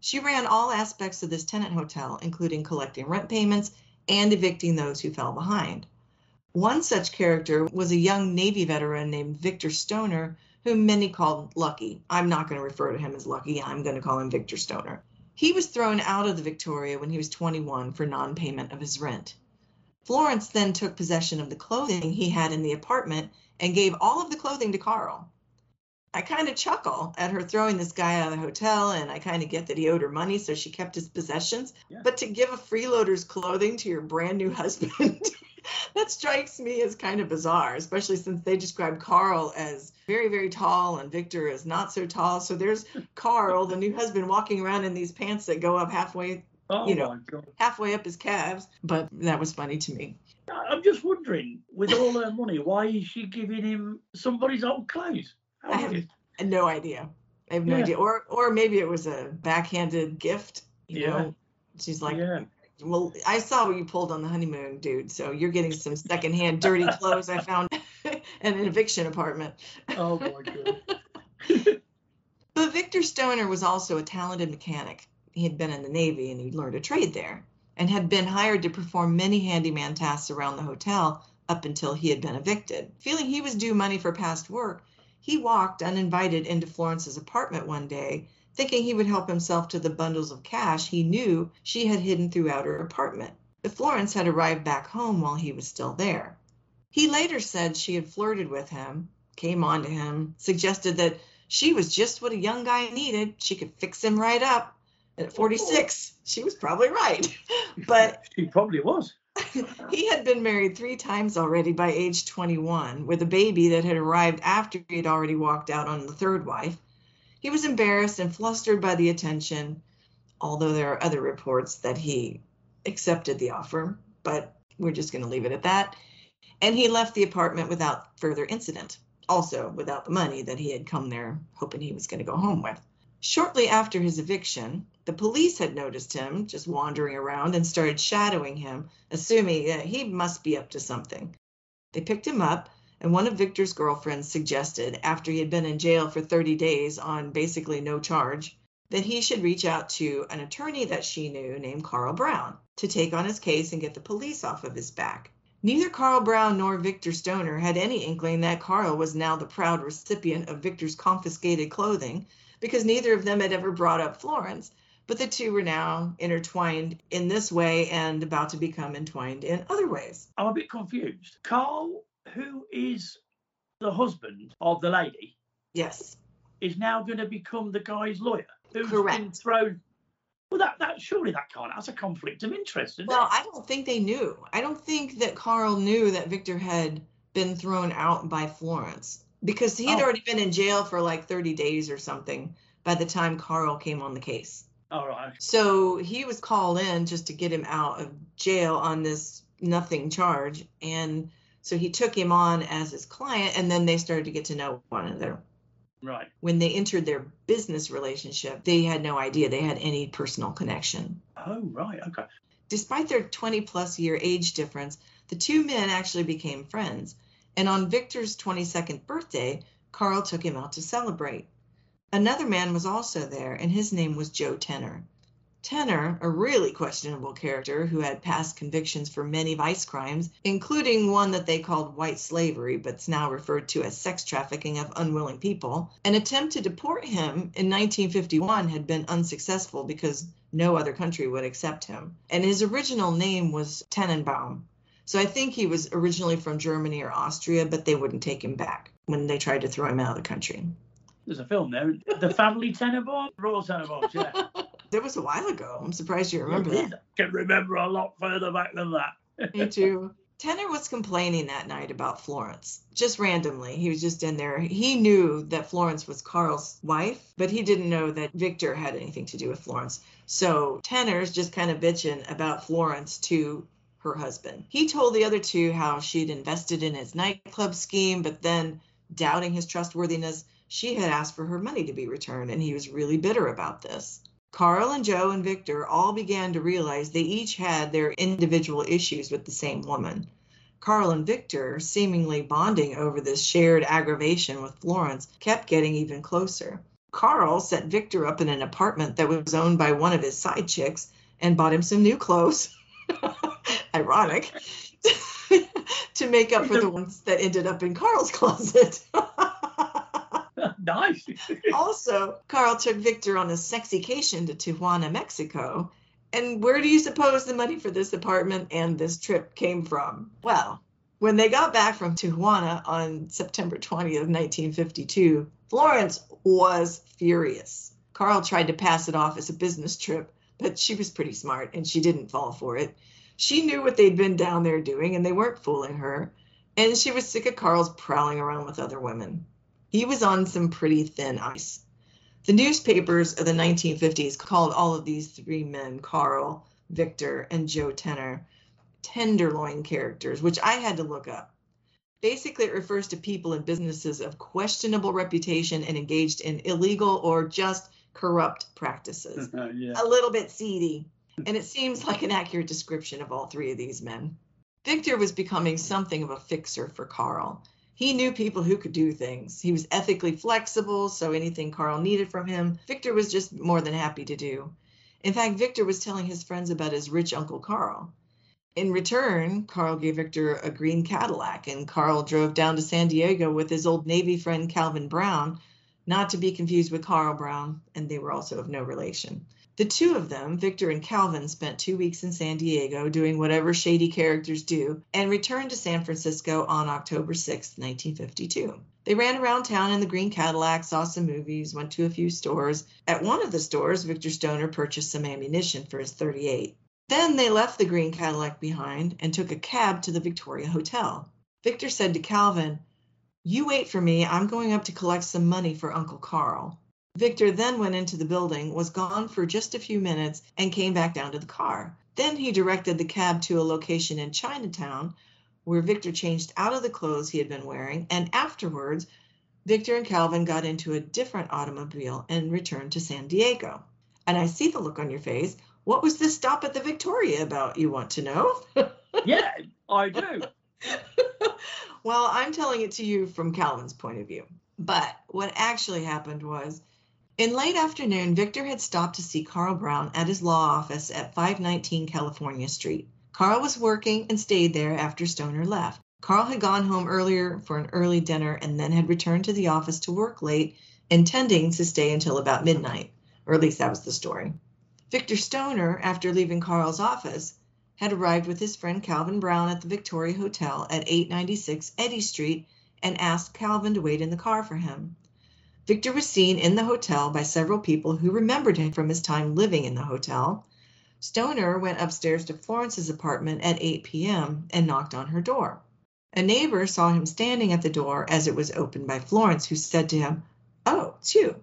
S1: She ran all aspects of this tenant hotel, including collecting rent payments and evicting those who fell behind. One such character was a young Navy veteran named Victor Stoner, whom many called Lucky. I'm not going to refer to him as Lucky, I'm going to call him Victor Stoner. He was thrown out of the Victoria when he was 21 for non payment of his rent. Florence then took possession of the clothing he had in the apartment and gave all of the clothing to Carl. I kind of chuckle at her throwing this guy out of the hotel, and I kind of get that he owed her money, so she kept his possessions.
S2: Yeah.
S1: But to give a freeloader's clothing to your brand new husband, that strikes me as kind of bizarre, especially since they describe Carl as very, very tall and Victor as not so tall. So there's Carl, the new husband, walking around in these pants that go up halfway,
S2: Oh
S1: You know. halfway up his calves. But that was funny to me.
S2: I'm just wondering, with all her money, why is she giving him somebody's old clothes?
S1: I have
S2: weird.
S1: no idea. I have no
S2: Yeah.
S1: idea. Or, or maybe it was a backhanded gift. You
S2: Yeah.
S1: know, she's like,
S2: yeah.
S1: Well, I saw what you pulled on the honeymoon, dude. So you're getting some secondhand dirty clothes I found in an eviction apartment.
S2: Oh my god.
S1: But Victor Stoner was also a talented mechanic. He had been in the Navy and he'd learned a trade there and had been hired to perform many handyman tasks around the hotel up until he had been evicted. Feeling he was due money for past work, he walked uninvited into Florence's apartment one day, thinking he would help himself to the bundles of cash he knew she had hidden throughout her apartment. But Florence had arrived back home while he was still there. He later said she had flirted with him, came on to him, suggested that she was just what a young guy needed. She could fix him right up. And at 46, she was probably right. But
S2: She probably was.
S1: he had been married three times already by age 21, with a baby that had arrived after he had already walked out on the third wife. He was embarrassed and flustered by the attention, although there are other reports that he accepted the offer, but we're just going to leave it at that. And he left the apartment without further incident, also without the money that he had come there hoping he was going to go home with. Shortly after his eviction, the police had noticed him just wandering around and started shadowing him, assuming that he must be up to something. They picked him up, and one of Victor's girlfriends suggested, after he had been in jail for 30 days on basically no charge, that he should reach out to an attorney that she knew named Carl Brown to take on his case and get the police off of his back. Neither Carl Brown nor Victor Stoner had any inkling that Carl was now the proud recipient of Victor's confiscated clothing because neither of them had ever brought up Florence, but the two were now intertwined in this way and about to become entwined in other ways.
S2: I'm a bit confused. Carl, who is the husband of the lady,
S1: Yes.
S2: is now going to become the guy's lawyer. Who's
S1: Correct.
S2: been thrown. Well, that, that surely that can't. That's a conflict of interest, isn't
S1: Well,
S2: it?
S1: I don't think they knew. I don't think that Carl knew that Victor had been thrown out by Florence because he had
S2: Oh.
S1: already been in jail for like 30 days or something by the time Carl came on the case.
S2: All right.
S1: So he was called in just to get him out of jail on this nothing charge. And so he took him on as his client, and then they started to get to know one another.
S2: Right.
S1: When they entered their business relationship, they had no idea they had any personal connection.
S2: Oh, right. Okay.
S1: Despite their 20 plus year age difference, the two men actually became friends. And on Victor's 22nd birthday, Carl took him out to celebrate. Another man was also there, and his name was Joe Tenner. Tenner, a really questionable character who had past convictions for many vice crimes, including one that they called white slavery, but but's now referred to as sex trafficking of unwilling people. An attempt to deport him in 1951 had been unsuccessful because no other country would accept him. And his original name was Tenenbaum. So I think he was originally from Germany or Austria, but they wouldn't take him back when they tried to throw him out of the country.
S2: There's a film there. The Family Tenenbaum? Royal Tenenbaums, yeah.
S1: That was a while ago. I'm surprised you remember that.
S2: I can remember a lot further back than that.
S1: Me too. Tenner was complaining that night about Florence, just randomly. He was just in there. He knew that Florence was Carl's wife, but he didn't know that Victor had anything to do with Florence. So Tenner's just kind of bitching about Florence to her husband. He told the other two how she'd invested in his nightclub scheme, but then, doubting his trustworthiness, she had asked for her money to be returned, and he was really bitter about this. Carl and Joe and Victor all began to realize they each had their individual issues with the same woman. Carl and Victor, seemingly bonding over this shared aggravation with Florence, kept getting even closer. Carl set Victor up in an apartment that was owned by one of his side chicks and bought him some new clothes. Ironic. to make up for the ones that ended up in Carl's closet.
S2: Nice.
S1: also, Carl took Victor on a sexycation to Tijuana, Mexico. And where do you suppose the money for this apartment and this trip came from? Well, when they got back from Tijuana on September 20th, 1952, Florence was furious. Carl tried to pass it off as a business trip, but she was pretty smart and she didn't fall for it. She knew what they'd been down there doing and they weren't fooling her, and she was sick of Carl's prowling around with other women. He was on some pretty thin ice. The newspapers of the 1950s called all of these three men, Carl, Victor, and Joe Tenner, tenderloin characters, which I had to look up. Basically, it refers to people in businesses of questionable reputation and engaged in illegal or just corrupt practices.
S2: Uh, yeah.
S1: A little bit seedy. And it seems like an accurate description of all three of these men. Victor was becoming something of a fixer for Carl. He knew people who could do things. He was ethically flexible, so anything Carl needed from him, Victor was just more than happy to do. In fact, Victor was telling his friends about his rich Uncle Carl. In return, Carl gave Victor a green Cadillac, and Carl drove down to San Diego with his old Navy friend Calvin Brown, not to be confused with Carl Brown, and they were also of no relation. The two of them, Victor and Calvin, spent two weeks in San Diego doing whatever shady characters do and returned to San Francisco on October 6, 1952. They ran around town in the green Cadillac, saw some movies, went to a few stores. At one of the stores, Victor Stoner purchased some ammunition for his 38. Then they left the green Cadillac behind and took a cab to the Victoria Hotel. Victor said to Calvin, You wait for me. I'm going up to collect some money for Uncle Carl. Victor then went into the building, was gone for just a few minutes, and came back down to the car. Then he directed the cab to a location in Chinatown where Victor changed out of the clothes he had been wearing, and afterwards, Victor and Calvin got into a different automobile and returned to San Diego. And I see the look on your face. What was this stop at the Victoria about, you want to know?
S2: yeah, I do.
S1: well, I'm telling it to you from Calvin's point of view. But what actually happened was in late afternoon, Victor had stopped to see Carl Brown at his law office at 519 California Street. Carl was working and stayed there after Stoner left. Carl had gone home earlier for an early dinner and then had returned to the office to work late, intending to stay until about midnight, or at least that was the story. Victor Stoner, after leaving Carl's office, had arrived with his friend Calvin Brown at the Victoria Hotel at 896 Eddy Street and asked Calvin to wait in the car for him. Victor was seen in the hotel by several people who remembered him from his time living in the hotel. Stoner went upstairs to Florence's apartment at 8 p.m. and knocked on her door. A neighbor saw him standing at the door as it was opened by Florence, who said to him, Oh, it's you.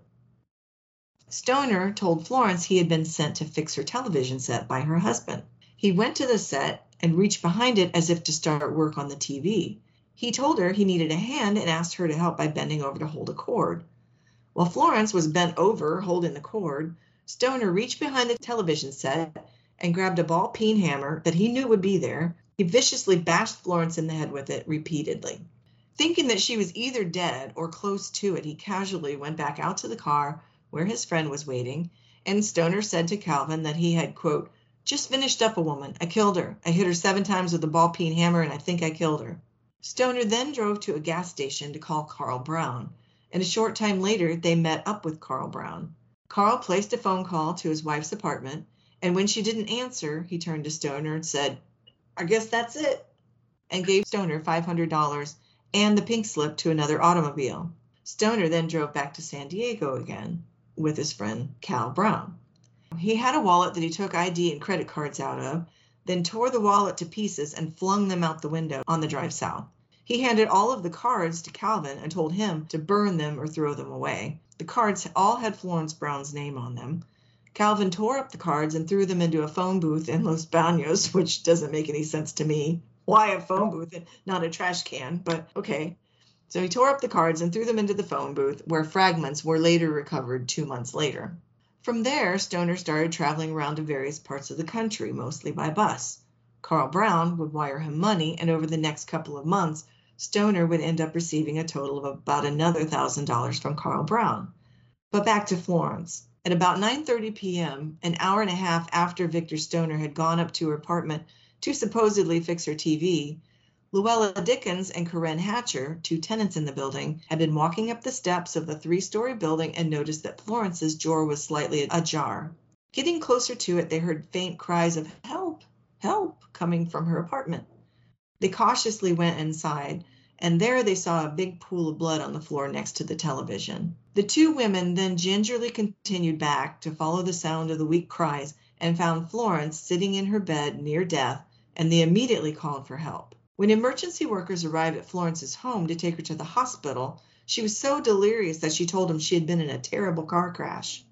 S1: Stoner told Florence he had been sent to fix her television set by her husband. He went to the set and reached behind it as if to start work on the TV. He told her he needed a hand and asked her to help by bending over to hold a cord. While Florence was bent over holding the cord, Stoner reached behind the television set and grabbed a ball peen hammer that he knew would be there. He viciously bashed Florence in the head with it repeatedly. Thinking that she was either dead or close to it, he casually went back out to the car where his friend was waiting, and Stoner said to Calvin that he had, quote, just finished up a woman. I killed her. I hit her seven times with a ball peen hammer, and I think I killed her. Stoner then drove to a gas station to call Carl Brown and a short time later they met up with Carl Brown. Carl placed a phone call to his wife's apartment, and when she didn't answer, he turned to Stoner and said, I guess that's it, and gave Stoner $500 and the pink slip to another automobile. Stoner then drove back to San Diego again with his friend Cal Brown. He had a wallet that he took ID and credit cards out of, then tore the wallet to pieces and flung them out the window on the drive south. He handed all of the cards to Calvin and told him to burn them or throw them away. The cards all had Florence Brown's name on them. Calvin tore up the cards and threw them into a phone booth in Los Banos, which doesn't make any sense to me. Why a phone booth and not a trash can? But okay. So he tore up the cards and threw them into the phone booth, where fragments were later recovered two months later. From there, Stoner started traveling around to various parts of the country, mostly by bus. Carl Brown would wire him money, and over the next couple of months, Stoner would end up receiving a total of about another thousand dollars from Carl Brown. But back to Florence. At about 9:30 p.m., an hour and a half after Victor Stoner had gone up to her apartment to supposedly fix her TV, Luella Dickens and Corinne Hatcher, two tenants in the building, had been walking up the steps of the three story building and noticed that Florence's door was slightly ajar. Getting closer to it, they heard faint cries of help, help coming from her apartment. They cautiously went inside, and there they saw a big pool of blood on the floor next to the television. The two women then gingerly continued back to follow the sound of the weak cries and found Florence sitting in her bed near death, and they immediately called for help. When emergency workers arrived at Florence's home to take her to the hospital, she was so delirious that she told them she had been in a terrible car crash.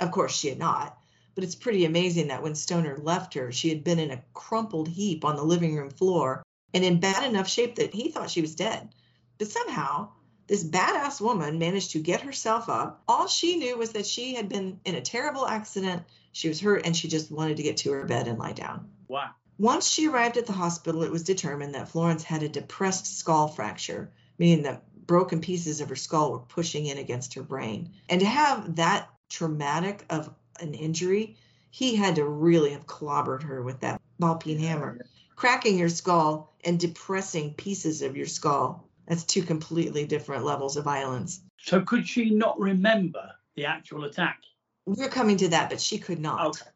S1: Of course, she had not, but it's pretty amazing that when Stoner left her, she had been in a crumpled heap on the living room floor and in bad enough shape that he thought she was dead. But somehow, this badass woman managed to get herself up. All she knew was that she had been in a terrible accident, she was hurt, and she just wanted to get to her bed and lie down.
S2: Wow.
S1: Once she arrived at the hospital, it was determined that Florence had a depressed skull fracture, meaning that broken pieces of her skull were pushing in against her brain. And to have that traumatic of an injury, he had to really have clobbered her with that ball peen hammer, cracking your skull and depressing pieces of your skull. That's two completely different levels of violence.
S2: So could she not remember the actual attack?
S1: We're coming to that, but she could not.
S2: Okay.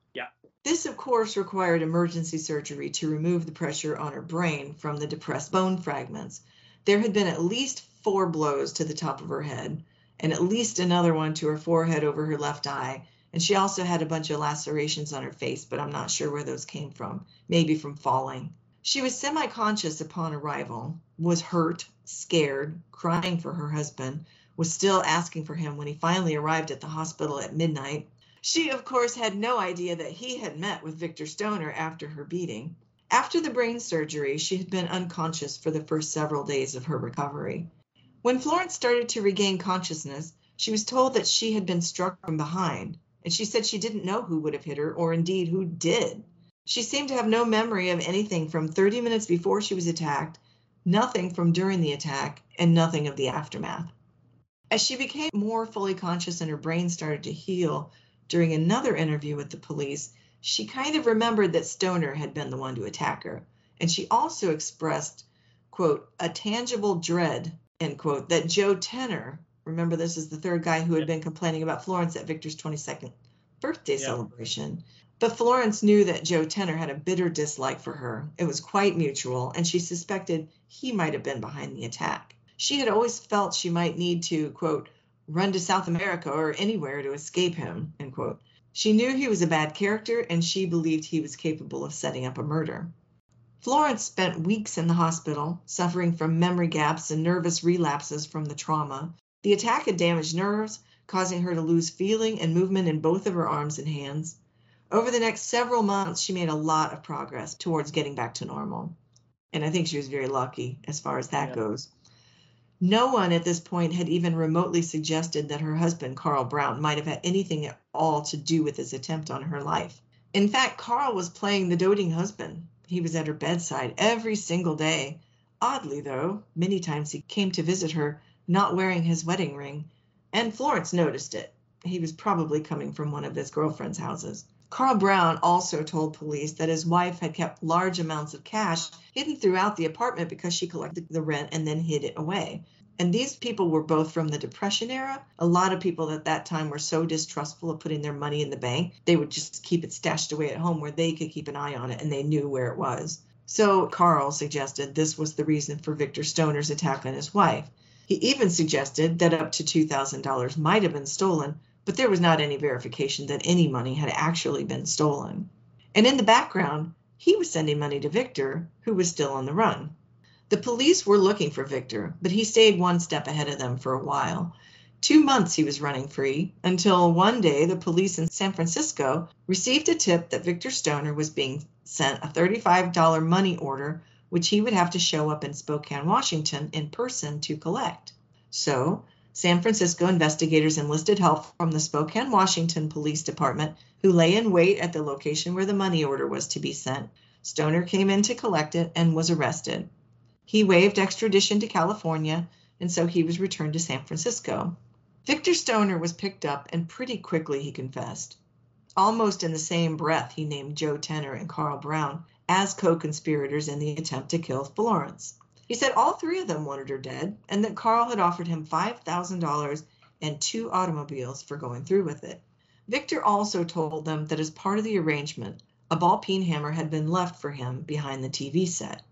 S1: This, of course, required emergency surgery to remove the pressure on her brain from the depressed bone fragments. There had been at least four blows to the top of her head, and at least another one to her forehead over her left eye. And she also had a bunch of lacerations on her face, but I'm not sure where those came from. Maybe from falling. She was semi conscious upon arrival, was hurt, scared, crying for her husband, was still asking for him when he finally arrived at the hospital at midnight. She, of course, had no idea that he had met with Victor Stoner after her beating. After the brain surgery, she had been unconscious for the first several days of her recovery. When Florence started to regain consciousness, she was told that she had been struck from behind, and she said she didn't know who would have hit her or indeed who did. She seemed to have no memory of anything from 30 minutes before she was attacked, nothing from during the attack, and nothing of the aftermath. As she became more fully conscious and her brain started to heal, during another interview with the police, she kind of remembered that Stoner had been the one to attack her. And she also expressed, quote, a tangible dread, end quote, that Joe Tenner, remember this is the third guy who had been complaining about Florence at Victor's 22nd birthday
S2: Yeah.
S1: celebration. But Florence knew that Joe Tenner had a bitter dislike for her. It was quite mutual, and she suspected he might have been behind the attack. She had always felt she might need to, quote, run to South America or anywhere to escape him, end quote. She knew he was a bad character and she believed he was capable of setting up a murder. Florence spent weeks in the hospital, suffering from memory gaps and nervous relapses from the trauma. The attack had damaged nerves, causing her to lose feeling and movement in both of her arms and hands. Over the next several months, she made a lot of progress towards getting back to normal. And I think she was very lucky as far as that
S2: Yeah.
S1: goes. No one at this point had even remotely suggested that her husband, Carl Brown, might have had anything at all to do with his attempt on her life. In fact, Carl was playing the doting husband. He was at her bedside every single day. Oddly, though, many times he came to visit her not wearing his wedding ring, and Florence noticed it. He was probably coming from one of his girlfriend's houses. Carl Brown also told police that his wife had kept large amounts of cash hidden throughout the apartment because she collected the rent and then hid it away. And these people were both from the Depression era. A lot of people at that time were so distrustful of putting their money in the bank, they would just keep it stashed away at home where they could keep an eye on it and they knew where it was. So Carl suggested this was the reason for Victor Stoner's attack on his wife. He even suggested that up to $2,000 might have been stolen, but there was not any verification that any money had actually been stolen. And in the background, he was sending money to Victor, who was still on the run. The police were looking for Victor, but he stayed one step ahead of them for a while. Two months he was running free until one day the police in San Francisco received a tip that Victor Stoner was being sent a $35 money order, which he would have to show up in Spokane, Washington in person to collect. So, San Francisco investigators enlisted help from the Spokane, Washington Police Department, who lay in wait at the location where the money order was to be sent. Stoner came in to collect it and was arrested. He waived extradition to California, and so he was returned to San Francisco. Victor Stoner was picked up, and pretty quickly he confessed. Almost in the same breath, he named Joe Tenner and Carl Brown as co conspirators in the attempt to kill Florence. He said all three of them wanted her dead and that Carl had offered him $5,000 and two automobiles for going through with it. Victor also told them that as part of the arrangement, a ball peen hammer had been left for him behind the TV set.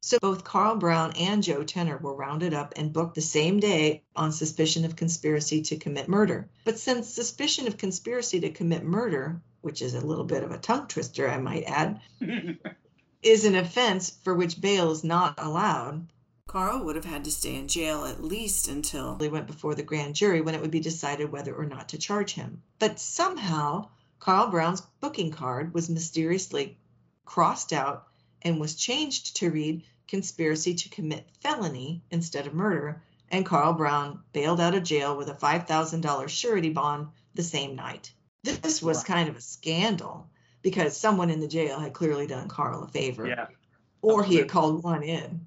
S1: So both Carl Brown and Joe Tenner were rounded up and booked the same day on suspicion of conspiracy to commit murder. But since suspicion of conspiracy to commit murder, which is a little bit of a tongue twister, I might add, is an offense for which bail is not allowed,
S3: Carl would have had to stay in jail at least until
S1: he went before the grand jury when it would be decided whether or not to charge him. But somehow, Carl Brown's booking card was mysteriously crossed out and was changed to read conspiracy to commit felony instead of murder, and Carl Brown bailed out of jail with a $5,000 surety bond the same night. This was kind of a scandal because someone in the jail had clearly done Carl a favor.
S2: Yeah.
S1: Or he had called one in.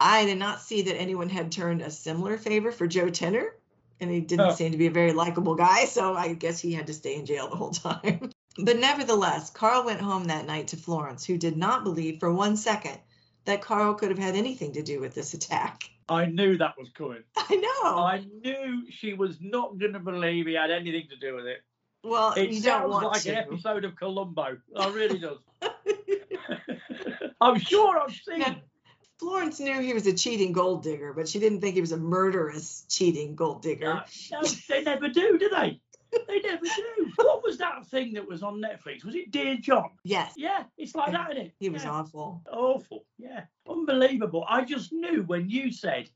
S1: I did not see that anyone had turned a similar favor for Joe Tenner, and he didn't
S2: Oh.
S1: seem to be a very likable guy, so I guess he had to stay in jail the whole time. but nevertheless, Carl went home that night to Florence, who did not believe for one second that Carl could have had anything to do with this attack.
S2: I knew that was coming.
S1: I know.
S2: I knew she was not going to believe he had anything to do with it.
S1: Well,
S2: It
S1: you don't
S2: sounds like
S1: to.
S2: an episode of Columbo. It really does. I'm sure I've seen.
S1: Now, Florence knew he was a cheating gold digger, but she didn't think he was a murderous cheating gold digger.
S2: No, no, they never do, do they? They never do. What was that thing that was on Netflix? Was it Dirty John?
S1: Yes,
S2: Yeah, it's like that, isn't it?
S1: he was
S2: yeah.
S1: awful.
S2: awful. Yeah, unbelievable. I just knew when you said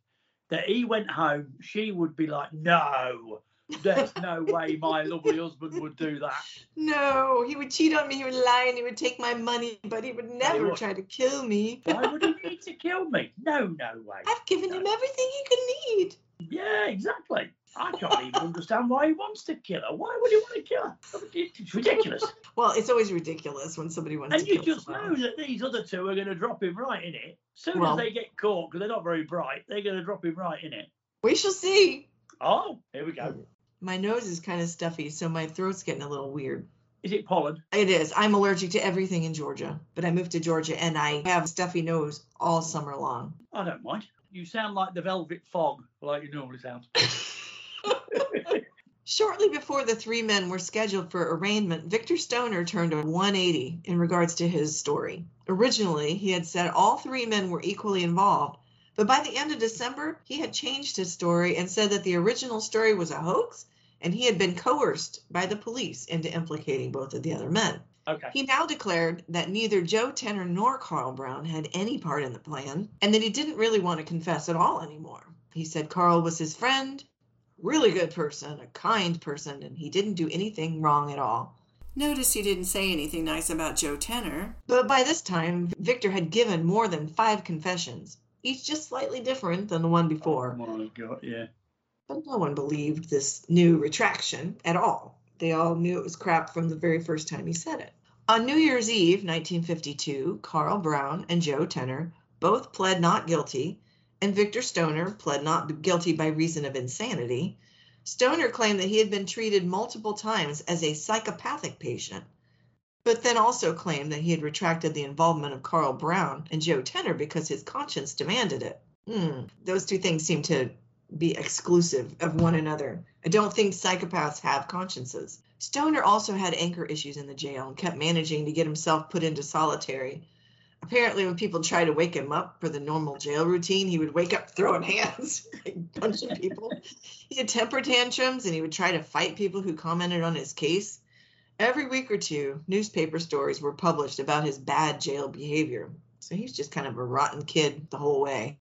S2: that he went home, she would be like, "No, there's no way my lovely husband would do that."
S1: No, he would cheat on me, he would lie, and he would take my money, but he would never
S2: would.
S1: try to kill me.
S2: Why would he need to kill me? No, no way.
S1: I've given him everything he could need.
S2: Yeah, exactly. I can't even understand why he wants to kill her. Why would he want to kill her? It's ridiculous.
S1: Well, it's always ridiculous when somebody wants
S2: And
S1: to kill And you
S2: just
S1: someone.
S2: know that these other two are going to drop him right in it. As Soon
S1: Well-
S2: as they get caught, because they're not very bright, they're going to drop him right in it.
S1: We shall see.
S2: Oh, here we go.
S1: My nose is kind of stuffy, so my throat's getting a little weird.
S2: Is it pollen?
S1: It is. I'm allergic to everything in Georgia, but I moved to Georgia and I have a stuffy nose all summer long.
S2: I don't mind. You sound like the Velvet Fog, like you normally sound.
S1: Shortly before the three men were scheduled for arraignment, Victor Stoner turned a 180 in regards to his story. Originally, he had said all three men were equally involved, but by the end of December, he had changed his story and said that the original story was a hoax and he had been coerced by the police into implicating both of the other men.
S2: Okay.
S1: He now declared that neither Joe Tenner nor Carl Brown had any part in the plan and that he didn't really want to confess at all anymore. He said Carl was his friend, really good person, a kind person, and he didn't do anything wrong at all.
S3: Notice he didn't say anything nice about Joe Tenner.
S1: But by this time, Victor had given more than five confessions, each just slightly different than the one before.
S2: Oh my God, yeah.
S1: But no one believed this new retraction at all. They all knew it was crap from the very first time he said it. On New Year's Eve, 1952, Carl Brown and Joe Tenner both pled not guilty, and Victor Stoner pled not guilty by reason of insanity. Stoner claimed that he had been treated multiple times as a psychopathic patient, but then also claimed that he had retracted the involvement of Carl Brown and Joe Tenner because his conscience demanded it. Hmm, those two things seem to be exclusive of one another. I don't think psychopaths have consciences. Stoner also had anger issues in the jail and kept managing to get himself put into solitary. Apparently, when people tried to wake him up for the normal jail routine, he would wake up throwing hands, punching people. He had temper tantrums and he would try to fight people who commented on his case. Every week or two, newspaper stories were published about his bad jail behavior. So he's just kind of a rotten kid the whole way.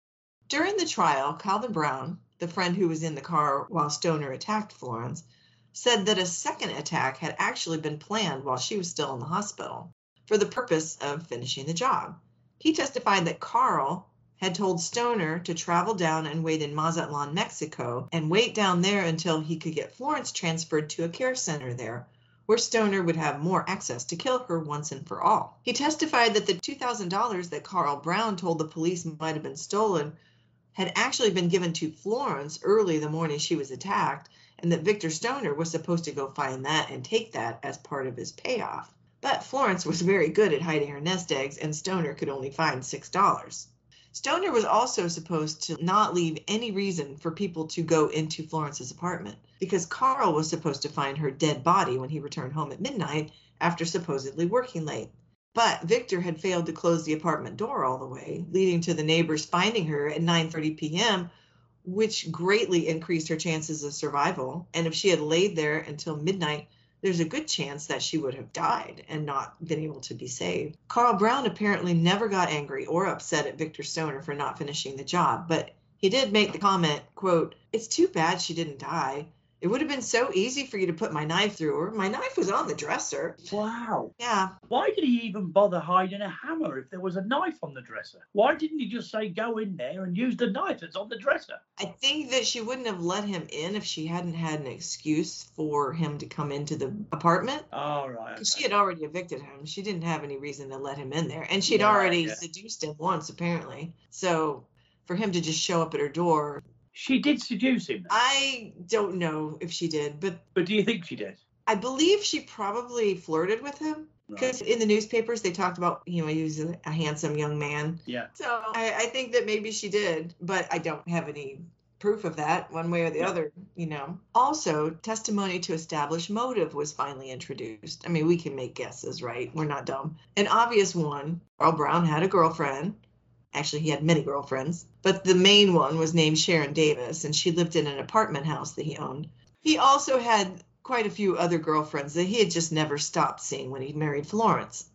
S1: During the trial, Calvin Brown, the friend who was in the car while Stoner attacked Florence, said that a second attack had actually been planned while she was still in the hospital for the purpose of finishing the job. He testified that Carl had told Stoner to travel down and wait in Mazatlan, Mexico, and wait down there until he could get Florence transferred to a care center there, where Stoner would have more access to kill her once and for all. He testified that the $2,000 that Carl Brown told the police might have been stolen had actually been given to Florence early the morning she was attacked, and that Victor Stoner was supposed to go find that and take that as part of his payoff. But Florence was very good at hiding her nest eggs, and Stoner could only find $6. Stoner was also supposed to not leave any reason for people to go into Florence's apartment because Carl was supposed to find her dead body when he returned home at midnight after supposedly working late. But Victor had failed to close the apartment door all the way, leading to the neighbors finding her at 9:30 p.m., which greatly increased her chances of survival. And if she had laid there until midnight, there's a good chance that she would have died and not been able to be saved. Carl Brown apparently never got angry or upset at Victor Stoner for not finishing the job, but he did make the comment, quote, "It's too bad she didn't die. It would have been so easy for you to put my knife through her. My knife was on the dresser.
S2: Wow.
S1: Yeah.
S2: Why did he even bother hiding a hammer if there was a knife on the dresser? Why didn't he just say go in there and use the knife that's on the dresser?
S1: I think that she wouldn't have let him in if she hadn't had an excuse for him to come into the apartment.
S2: All right.
S1: Because she had already evicted him. She didn't have any reason to let him in there. And she'd
S2: Yeah,
S1: already
S2: yeah.
S1: seduced him once, apparently. So for him to just show up at her door,
S2: She did seduce him,
S1: I don't know if she did, but
S2: but do you think she did?
S1: I believe she probably flirted with him. Because in the newspapers, they talked about, you know, he was a, a handsome young man.
S2: Yeah.
S1: So I, I think that maybe she did, but I don't have any proof of that one way or the
S2: Yeah.
S1: other, you know. Also, testimony to establish motive was finally introduced. I mean, we can make guesses, right? We're not dumb. An obvious one Carl Brown had a girlfriend. Actually, he had many girlfriends, but the main one was named Sharon Davis, and she lived in an apartment house that he owned. He also had quite a few other girlfriends that he had just never stopped seeing when he married Florence.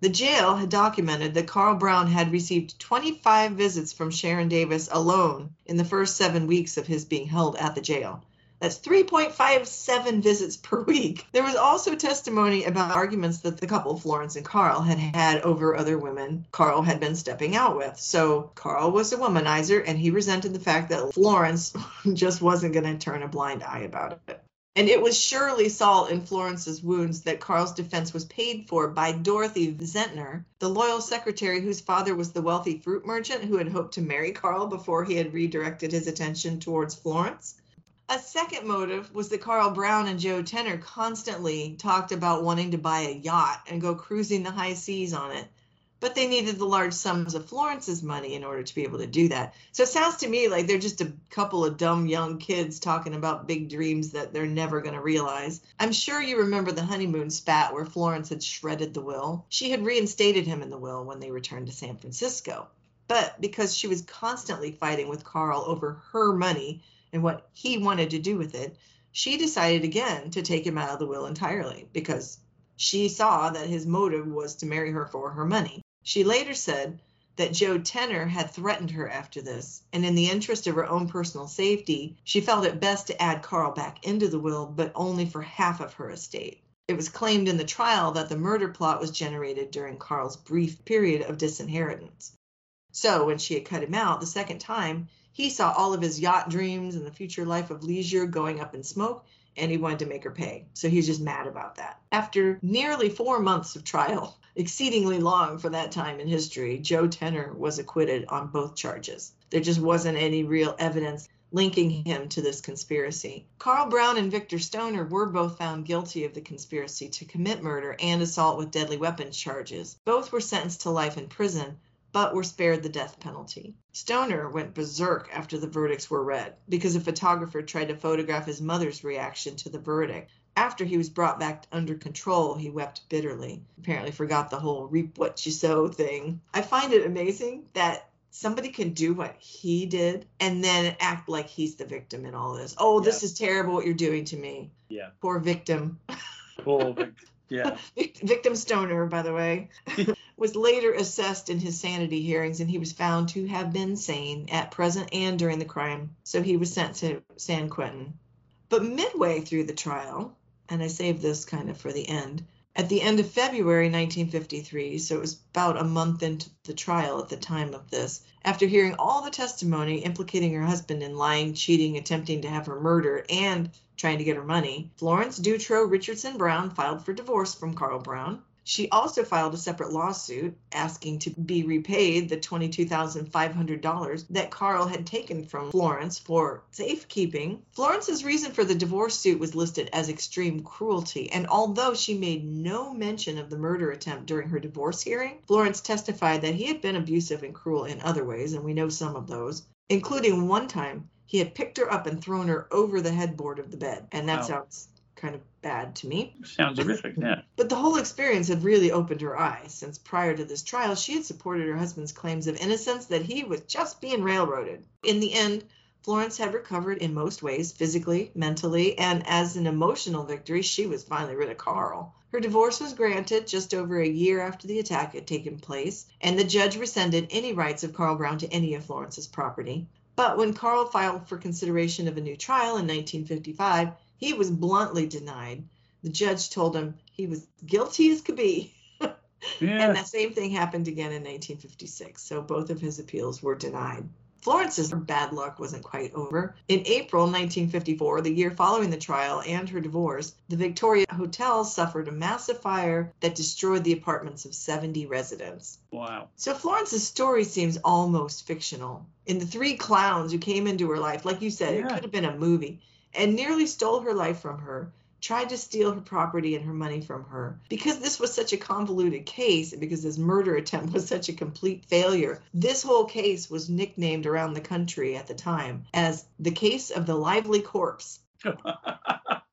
S1: The jail had documented that Carl Brown had received 25 visits from Sharon Davis alone in the first seven weeks of his being held at the jail. That's 3.57 visits per week. There was also testimony about arguments that the couple, Florence and Carl, had had over other women Carl had been stepping out with. So Carl was a womanizer and he resented the fact that Florence just wasn't going to turn a blind eye about it. And it was surely salt in Florence's wounds that Carl's defense was paid for by Dorothy Zentner, the loyal secretary whose father was the wealthy fruit merchant who had hoped to marry Carl before he had redirected his attention towards Florence. A second motive was that Carl Brown and Joe Tenner constantly talked about wanting to buy a yacht and go cruising the high seas on it, but they needed the large sums of Florence's money in order to be able to do that. So it sounds to me like they're just a couple of dumb young kids talking about big dreams that they're never going to realize. I'm sure you remember the honeymoon spat where Florence had shredded the will. She had reinstated him in the will when they returned to San Francisco. But because she was constantly fighting with Carl over her money and what he wanted to do with it, she decided again to take him out of the will entirely because she saw that his motive was to marry her for her money. She later said that Joe Tenner had threatened her after this, and in the interest of her own personal safety, she felt it best to add Carl back into the will, but only for half of her estate. It was claimed in the trial that the murder plot was generated during Carl's brief period of disinheritance. So, when she had cut him out the second time, he saw all of his yacht dreams and the future life of leisure going up in smoke, and he wanted to make her pay. So he was just mad about that. After nearly four months of trial, exceedingly long for that time in history, Joe Tenner was acquitted on both charges. There just wasn't any real evidence linking him to this conspiracy. Carl Brown and Victor Stoner were both found guilty of the conspiracy to commit murder and assault with deadly weapons charges. Both were sentenced to life in prison, but were spared the death penalty. Stoner went berserk after the verdicts were read because a photographer tried to photograph his mother's reaction to the verdict. After he was brought back under control, he wept bitterly. Apparently, forgot the whole reap what you sow thing. I find it amazing that somebody can do what he did and then act like he's the victim in all this. Oh, this is terrible what you're doing to me.
S2: Yeah.
S1: Poor victim.
S2: Poor Vic- yeah.
S1: Victim Stoner, by the way, was later assessed in his sanity hearings and he was found to have been sane at present and during the crime. So he was sent to San Quentin. But midway through the trial, and I saved this kind of for the end, at the end of February 1953, so it was about a month into the trial at the time of this, after hearing all the testimony implicating her husband in lying, cheating, attempting to have her murdered, and trying to get her money, Florence Dutro Richardson Brown filed for divorce from Carl Brown. She also filed a separate lawsuit asking to be repaid the $22,500 that Carl had taken from Florence for safekeeping. Florence's reason for the divorce suit was listed as extreme cruelty, and although she made no mention of the murder attempt during her divorce hearing, Florence testified that he had been abusive and cruel in other ways, and we know some of those, including one time he had picked her up and thrown her over the headboard of the bed, and that
S2: Wow. Oh.
S1: sounds kind of bad to me.
S2: Sounds horrific, yeah.
S1: But the whole experience had really opened her eyes, since prior to this trial, she had supported her husband's claims of innocence that he was just being railroaded. In the end, Florence had recovered in most ways, physically, mentally, and as an emotional victory, she was finally rid of Carl. Her divorce was granted just over a year after the attack had taken place, and the judge rescinded any rights of Carl Brown to any of Florence's property. But when Carl filed for consideration of a new trial in 1955, he was bluntly denied. The judge told him he was guilty as could be.
S2: Yeah.
S1: And that same thing happened again in 1956. So both of his appeals were denied. Florence's bad luck wasn't quite over. In April 1954, the year following the trial and her divorce, the Victoria Hotel suffered a massive fire that destroyed the apartments of 70 residents.
S2: Wow.
S1: So Florence's story seems almost fictional. In the three clowns who came into her life, like you said, it could have been a movie, and nearly stole her life from her, tried to steal her property and her money from her. Because this was such a convoluted case, and because this murder attempt was such a complete failure, this whole case was nicknamed around the country at the time as the case of the lively corpse.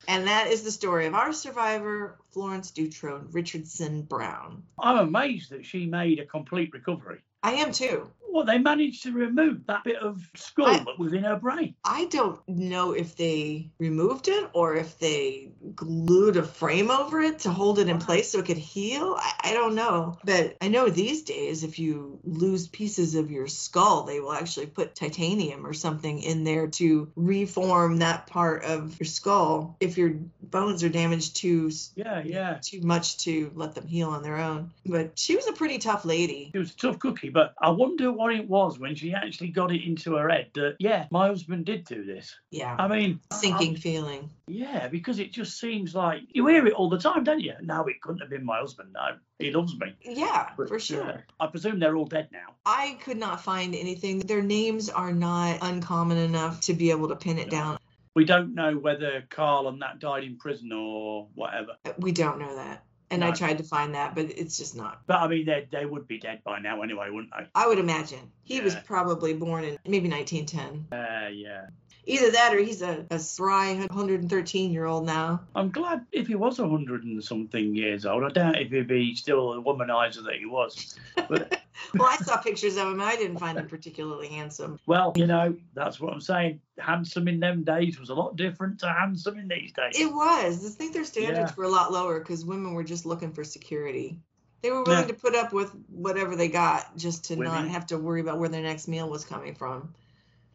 S1: And that is the story of our survivor, Florence Dutro Richardson Brown.
S2: I'm amazed that she made a complete recovery.
S1: I am too.
S2: Well, they managed to remove that bit of skull
S1: I-
S2: that was in her brain.
S1: I don't know if they removed it or if they glued a frame over it to hold it in place so it could heal. I, I don't know. But I know these days, if you lose pieces of your skull, they will actually put titanium or something in there to reform that part of your skull if your bones are damaged too
S2: Yeah, yeah.
S1: too much to let them heal on their own. But she was a pretty tough lady.
S2: She was a tough cookie, but I wonder what it was when she actually got it into her head that, yeah, my husband did do this.
S1: Yeah.
S2: I mean,
S1: Sinking feeling.
S2: Yeah, because it just seems like you hear it all the time, don't you? No, it couldn't have been my husband. No, he loves me.
S1: Yeah,
S2: But,
S1: for sure.
S2: uh, I presume they're all dead now.
S1: I could not find anything. Their names are not uncommon enough to be able to pin it down.
S2: We don't know whether Carl and that died in prison or whatever.
S1: We don't know that. And I tried to find that, but it's just not.
S2: But I mean, they they would be dead by now anyway, wouldn't they?
S1: I would imagine. He was probably born in maybe 1910.
S2: Uh, yeah.
S1: Either that or he's a, a spry 113 year old now.
S2: I'm glad if he was a hundred and something years old. I doubt if he'd be still a womanizer that he was. But
S1: Well, I saw pictures of him I didn't find him particularly handsome.
S2: well, you know, that's what I'm saying. Handsome in them days was a lot different to handsome in these days.
S1: It was. I think their standards
S2: Yeah.
S1: were a lot lower because women were just looking for security. They were willing
S2: Yeah.
S1: to put up with whatever they got just to not have to worry about where their next meal was coming from.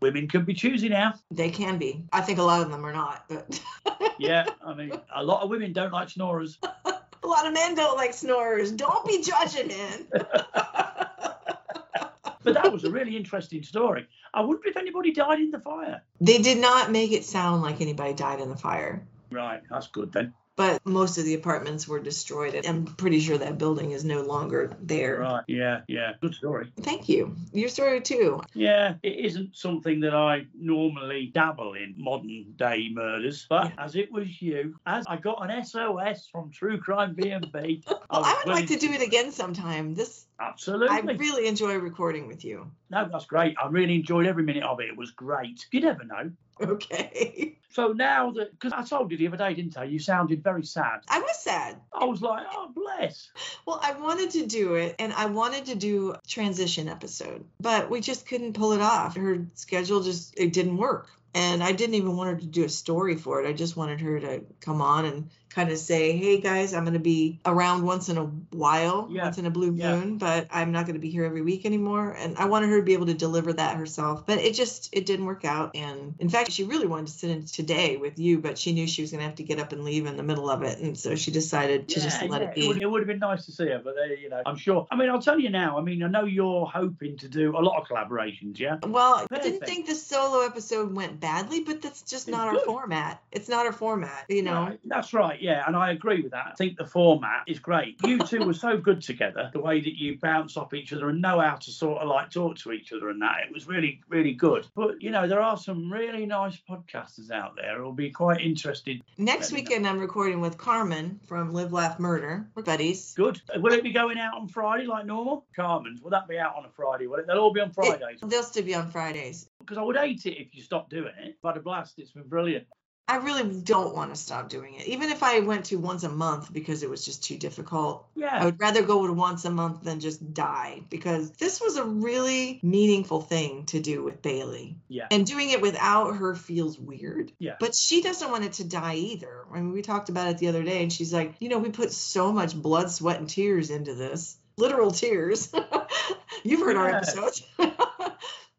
S2: Women could be choosy now.
S1: They can be. I think a lot of them are not, but
S2: Yeah, I mean, a lot of women don't like snorers.
S1: a lot of men don't like snorers. Don't be judging, man.
S2: But that was a really interesting story. I wonder if anybody died in the fire.
S1: they did not make it sound like anybody died in the fire,
S2: Right, that's good then.
S1: But most of the apartments were destroyed. and I'm pretty sure that building is no longer there.
S2: Right, yeah, yeah, good story.
S1: Thank you. Your story too.
S2: Yeah, it isn't something that I normally dabble in modern day murders, but
S1: Yeah.
S2: as it was you, as I got an SOS from True Crime BnB,
S1: Well, I
S2: was
S1: would like to do it again sometime. This
S2: Absolutely.
S1: I really enjoy recording with you.
S2: No, that's great. I really enjoyed every minute of it. It was great. You never know.
S1: Okay.
S2: So now that, because I told you the other day, didn't I? You sounded very sad.
S1: I was sad.
S2: I was like, oh, bless.
S1: Well, I wanted to do it and I wanted to do a transition episode, but we just couldn't pull it off. Her schedule just it didn't work. And I didn't even want her to do a story for it. I just wanted her to come on and kind of say, "Hey guys, I'm going to be around once in a while,
S2: Yeah.
S1: once in a blue
S2: Yeah.
S1: moon, but I'm not going to be here every week anymore." And I wanted her to be able to deliver that herself, but it just it didn't work out. And in fact, she really wanted to sit in today with you, but she knew she was going to have to get up and leave in the middle of it, and so she decided to just let
S2: yeah,
S1: it be.
S2: would, it would have been nice to see her, but uh, you know, I'm sure. I mean, I'll tell you now. I mean, I know you're hoping to do a lot of collaborations, yeah.
S1: Well, I didn't think the solo episode went badly, but that's just
S2: It's
S1: not our format. It's not our format, you know.
S2: Right, That's right. Yeah, and I agree with that. I think the format is great. You two were so good together, the way that you bounce off each other and know how to sort of like talk to each other and that. It was really, really good. But, you know, there are some really nice podcasters out there who'll be quite interested.
S1: Next weekend, I'm recording with Carmen from Live, Laugh, Murder. We're buddies.
S2: Good. Will it be going out on Friday like normal? Carmen's, will that be out on a Friday? Will it? They'll all be on Fridays.
S1: It, they'll still be on Fridays.
S2: Because I would hate it if you stopped doing it. Had a blast. It's been brilliant.
S1: I really don't want to stop doing it. Even if I went to once a month because it was just too difficult.
S2: Yeah.
S1: I would rather go to once a month than just die because this was a really meaningful thing to do with Bailey.
S2: Yeah.
S1: And doing it without her feels weird.
S2: Yeah.
S1: But she doesn't want it to die either. I mean, we talked about it the other day and she's like, you know, we put so much blood, sweat, and tears into this. Literal tears. You've heard our episodes.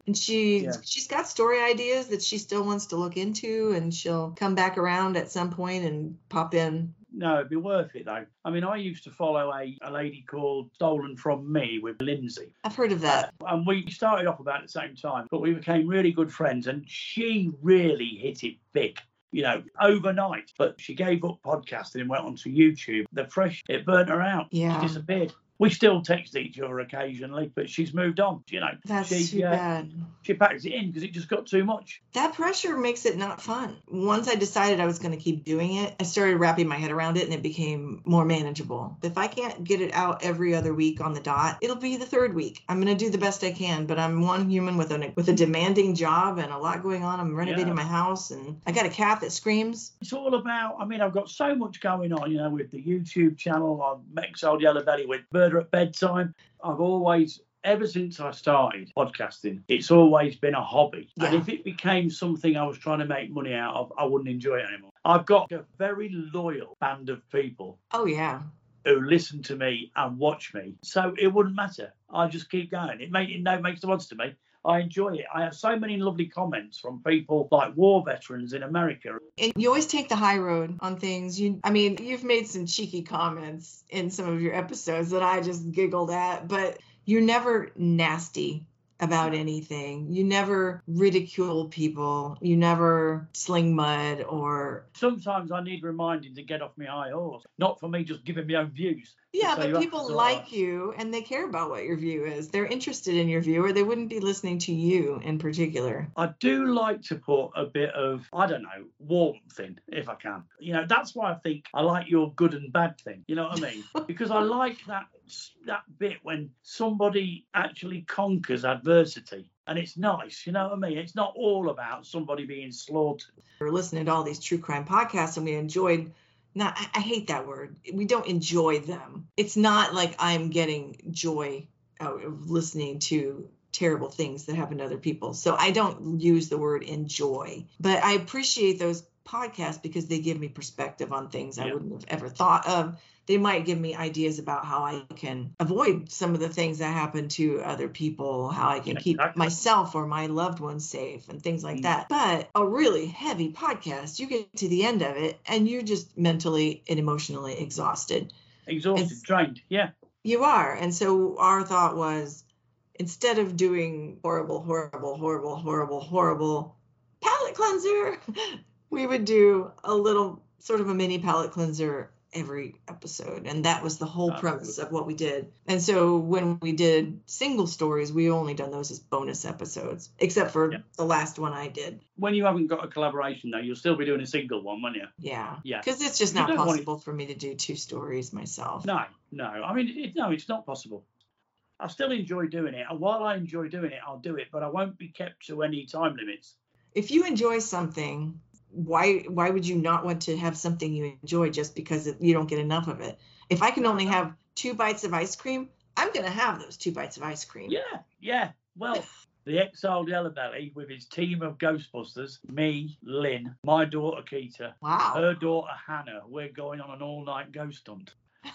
S1: and she
S2: Yeah.
S1: she's got story ideas that she still wants to look into and she'll come back around at some point and pop in
S2: No, it'd be worth it though. I mean, I used to follow a, a lady called Stolen From Me with Lindsay.
S1: i've heard of that uh,
S2: And we started off about the same time, but we became really good friends. And she really hit it big, you know, overnight. But she gave up podcasting and went onto YouTube. The fresh, it burnt her out.
S1: Yeah.
S2: She disappeared. We still text each other occasionally, but she's moved on. You know,
S1: that's
S2: she,
S1: too
S2: uh,
S1: bad
S2: she packed it in because it just got too much.
S1: that pressure makes it not fun once i decided i was going to keep doing it i started wrapping my head around it and it became more manageable if i can't get it out every other week on the dot it'll be the third week i'm going to do the best i can but i'm one human with a with a demanding job and a lot going on i'm renovating
S2: Yeah.
S1: my house and i got a cat that screams
S2: It's all about, I mean, I've got so much going on, you know, with the YouTube channel, on Exiled Yellowbelly, with Murder at Bedtime. I've always, ever since I started podcasting, it's always been a hobby. And if it became something I was trying to make money out of, I wouldn't enjoy it anymore. I've got a very loyal band of people
S1: oh yeah
S2: who listen to me and watch me. So it wouldn't matter. I just keep going. It, make, it no makes no odds to me. I enjoy it. I have so many lovely comments from people like war veterans in America
S1: and you always take the high road on things you i mean you've made some cheeky comments in some of your episodes that i just giggled at but you're never nasty about anything you never ridicule people you never sling mud or
S2: sometimes I need reminding to get off my high horse. Not for me just giving my own views.
S1: Yeah
S2: So
S1: but people like you and they care about what your view is they're interested in your view or they wouldn't be listening to you in particular
S2: I do like to put a bit of, I don't know, warmth in if I can. You know, that's why I think I like your good and bad thing. You know what I mean? because I like that that bit when somebody actually conquers adversity. And it's nice, you know what I mean? It's not all about somebody being slaughtered.
S1: we're listening to all these true crime podcasts and we enjoyed not I, I hate that word. We don't enjoy them. It's not like i'm getting joy out of listening to terrible things that happen to other people. So i don't use the word enjoy but i appreciate those podcasts because they give me perspective on things i wouldn't have ever thought of they might give me ideas about how I can avoid some of the things that happen to other people, how I can
S2: Yeah,
S1: keep
S2: exactly.
S1: myself or my loved ones safe and things like
S2: Mm.
S1: that. But a really heavy podcast, you get to the end of it and you're just mentally and emotionally exhausted.
S2: Exhausted,
S1: It's-
S2: drained. Yeah.
S1: You are. And so our thought was instead of doing horrible, horrible, horrible, horrible, horrible palate cleanser, we would do a little sort of a mini palate cleanser every episode. And that was the whole
S2: Ah,
S1: premise of what we did. And so when we did single stories, we only done those as bonus episodes, except for
S2: Yeah.
S1: the last one I did.
S2: When you haven't got a collaboration, though, you'll still be doing a single one, won't you?
S1: Yeah.
S2: Yeah.
S1: Because it's just
S2: You
S1: not
S2: don't want it-
S1: possible for me to do two stories myself.
S2: No, no. I mean, it, no, it's not possible. I still enjoy doing it, and while I enjoy doing it, I'll do it, but I won't be kept to any time limits.
S1: if you enjoy something why why would you not want to have something you enjoy just because it, you don't get enough of it if i can only have two bites of ice cream i'm going to have those two bites of ice cream
S2: Yeah, yeah. Well, the exiled Yellowbelly with his team of Ghostbusters, me, Lynn, my daughter Keita,
S1: wow
S2: her daughter Hannah, we're going on an all-night ghost hunt.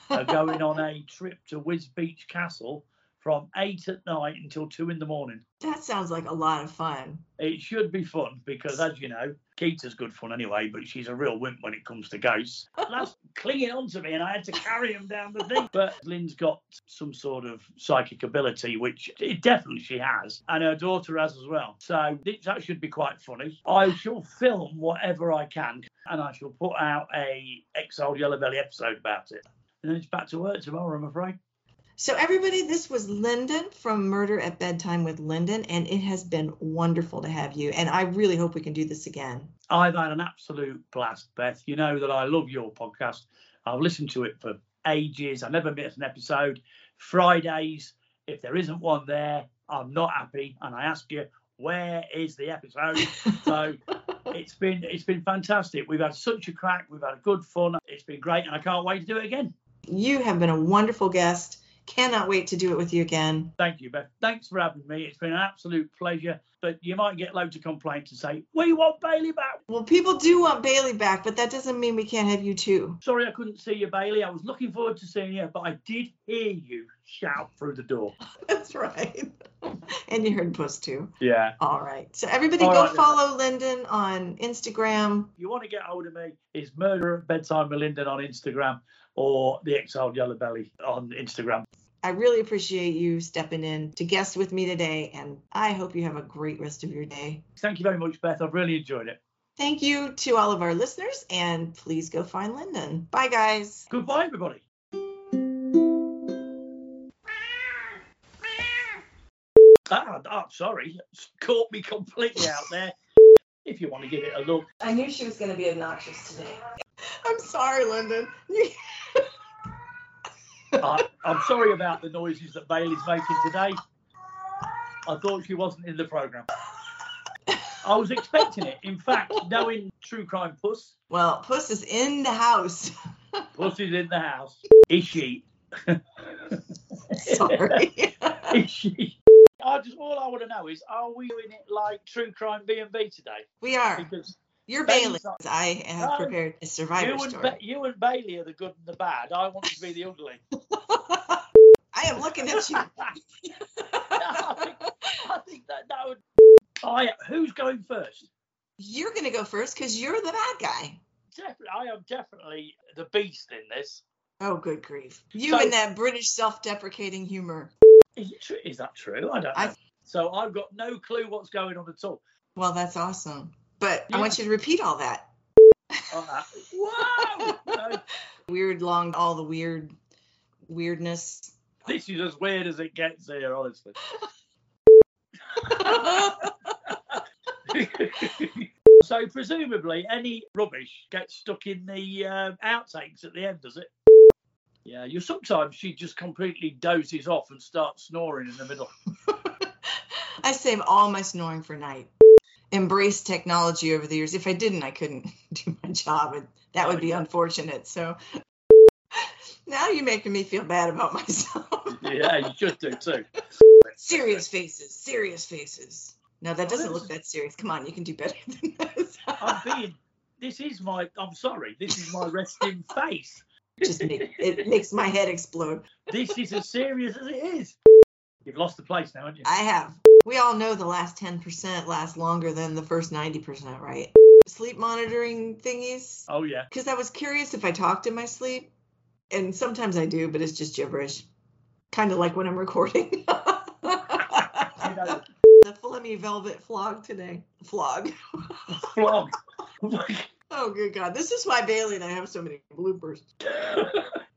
S2: Are going on a trip to Wisbech Castle from eight at night until two in the morning.
S1: That sounds like a lot of fun.
S2: It should be fun because, as you know, Keita's good fun anyway, but she's a real wimp when it comes to ghosts. That's clinging on to me, and I had to carry him down the thing. But Lynn's got some sort of psychic ability, which it definitely she has, and her daughter has as well. So that should be quite funny. I shall film whatever I can, and I shall put out a Exiled Yellowbelly episode about it. And then it's back to work tomorrow, I'm afraid.
S1: So, everybody, this was Lyndon from Murder at Bedtime with Lyndon, and it has been wonderful to have you. And I really hope we can do this again.
S2: I've had an absolute blast, Beth. You know that I love your podcast. I've listened to it for ages. I never miss an episode. Fridays, if there isn't one there, I'm not happy, and I ask you, where is the episode? so it's been it's been fantastic. We've had such a crack. We've had a good fun. It's been great, and I can't wait to do it again.
S1: You have been a wonderful guest. Cannot wait to do it with you again.
S2: Thank you, Beth. Thanks for having me. It's been an absolute pleasure. But you might get loads of complaints and say, We want Bailey back.
S1: Well, people do want Bailey back, but that doesn't mean we can't have you too.
S2: Sorry I couldn't see you, Bailey. I was looking forward to seeing you, but I did hear you shout through the door.
S1: That's right. and you heard Puss too.
S2: Yeah.
S1: All right. So everybody All go right, follow Lyndon on Instagram.
S2: If you want to get hold of me, it's Murder at Bedtime with Lyndon on Instagram or the Exiled Yellowbelly on Instagram.
S1: I really appreciate you stepping in to guest with me today, and I hope you have a great rest of your day.
S2: Thank you very much, Beth. I've really enjoyed it.
S1: Thank you to all of our listeners, and please go find Lyndon. Bye, guys.
S2: Goodbye, everybody. Ah, oh, sorry, caught me completely out there. If you want to give it a look.
S1: I knew she was going to be obnoxious today. I'm sorry, Lyndon.
S2: I, I'm sorry about the noises that Bailey's making today. I thought she wasn't in the program. I was expecting it. In fact, knowing True Crime Puss.
S1: Well, Puss is in the house.
S2: Puss is in the house. Is she?
S1: Sorry.
S2: is she? I just all I want to know is, are we doing it like True Crime B and B today?
S1: We are. Because you're Bailey. I have no, prepared a survivor
S2: you and
S1: story.
S2: Ba- you and Bailey are the good and the bad. I want to be the ugly.
S1: I am looking at you.
S2: I, think, I think that that would. I who's going first?
S1: You're going to go first because you're the bad guy.
S2: Definitely, I am definitely the beast in this.
S1: Oh, good grief! You so, and that British self-deprecating humor.
S2: Is, true? is that true? I don't know. I, so I've got no clue what's going on at all.
S1: Well, that's awesome. But yeah. I want you to repeat all that.
S2: Uh, whoa!
S1: weird, long, all the weird weirdness.
S2: This is as weird as it gets here, honestly. so presumably any rubbish gets stuck in the uh, outtakes at the end, does it? Yeah, you sometimes she just completely dozes off and starts snoring in the middle.
S1: I save all my snoring for night embraced technology over the years. If I didn't, I couldn't do my job, and that would be unfortunate. So now you're making me feel bad about myself.
S2: yeah, you should do too.
S1: Serious faces, serious faces. No, that doesn't look that serious. Come on, you can do better than this.
S2: I'm being. This is my. I'm sorry. This is my resting face.
S1: Just make, it makes my head explode.
S2: This is as serious as it is. You've lost the place now, haven't you?
S1: I have. We all know the last 10% last longer than the first 90%, right? Sleep monitoring thingies.
S2: Oh, yeah.
S1: Because I was curious if I talked in my sleep. And sometimes I do, but it's just gibberish. Kind of like when I'm recording. the Flemmy Velvet flog today. Flog.
S2: Flog.
S1: oh, good God. This is why Bailey and I have so many bloopers.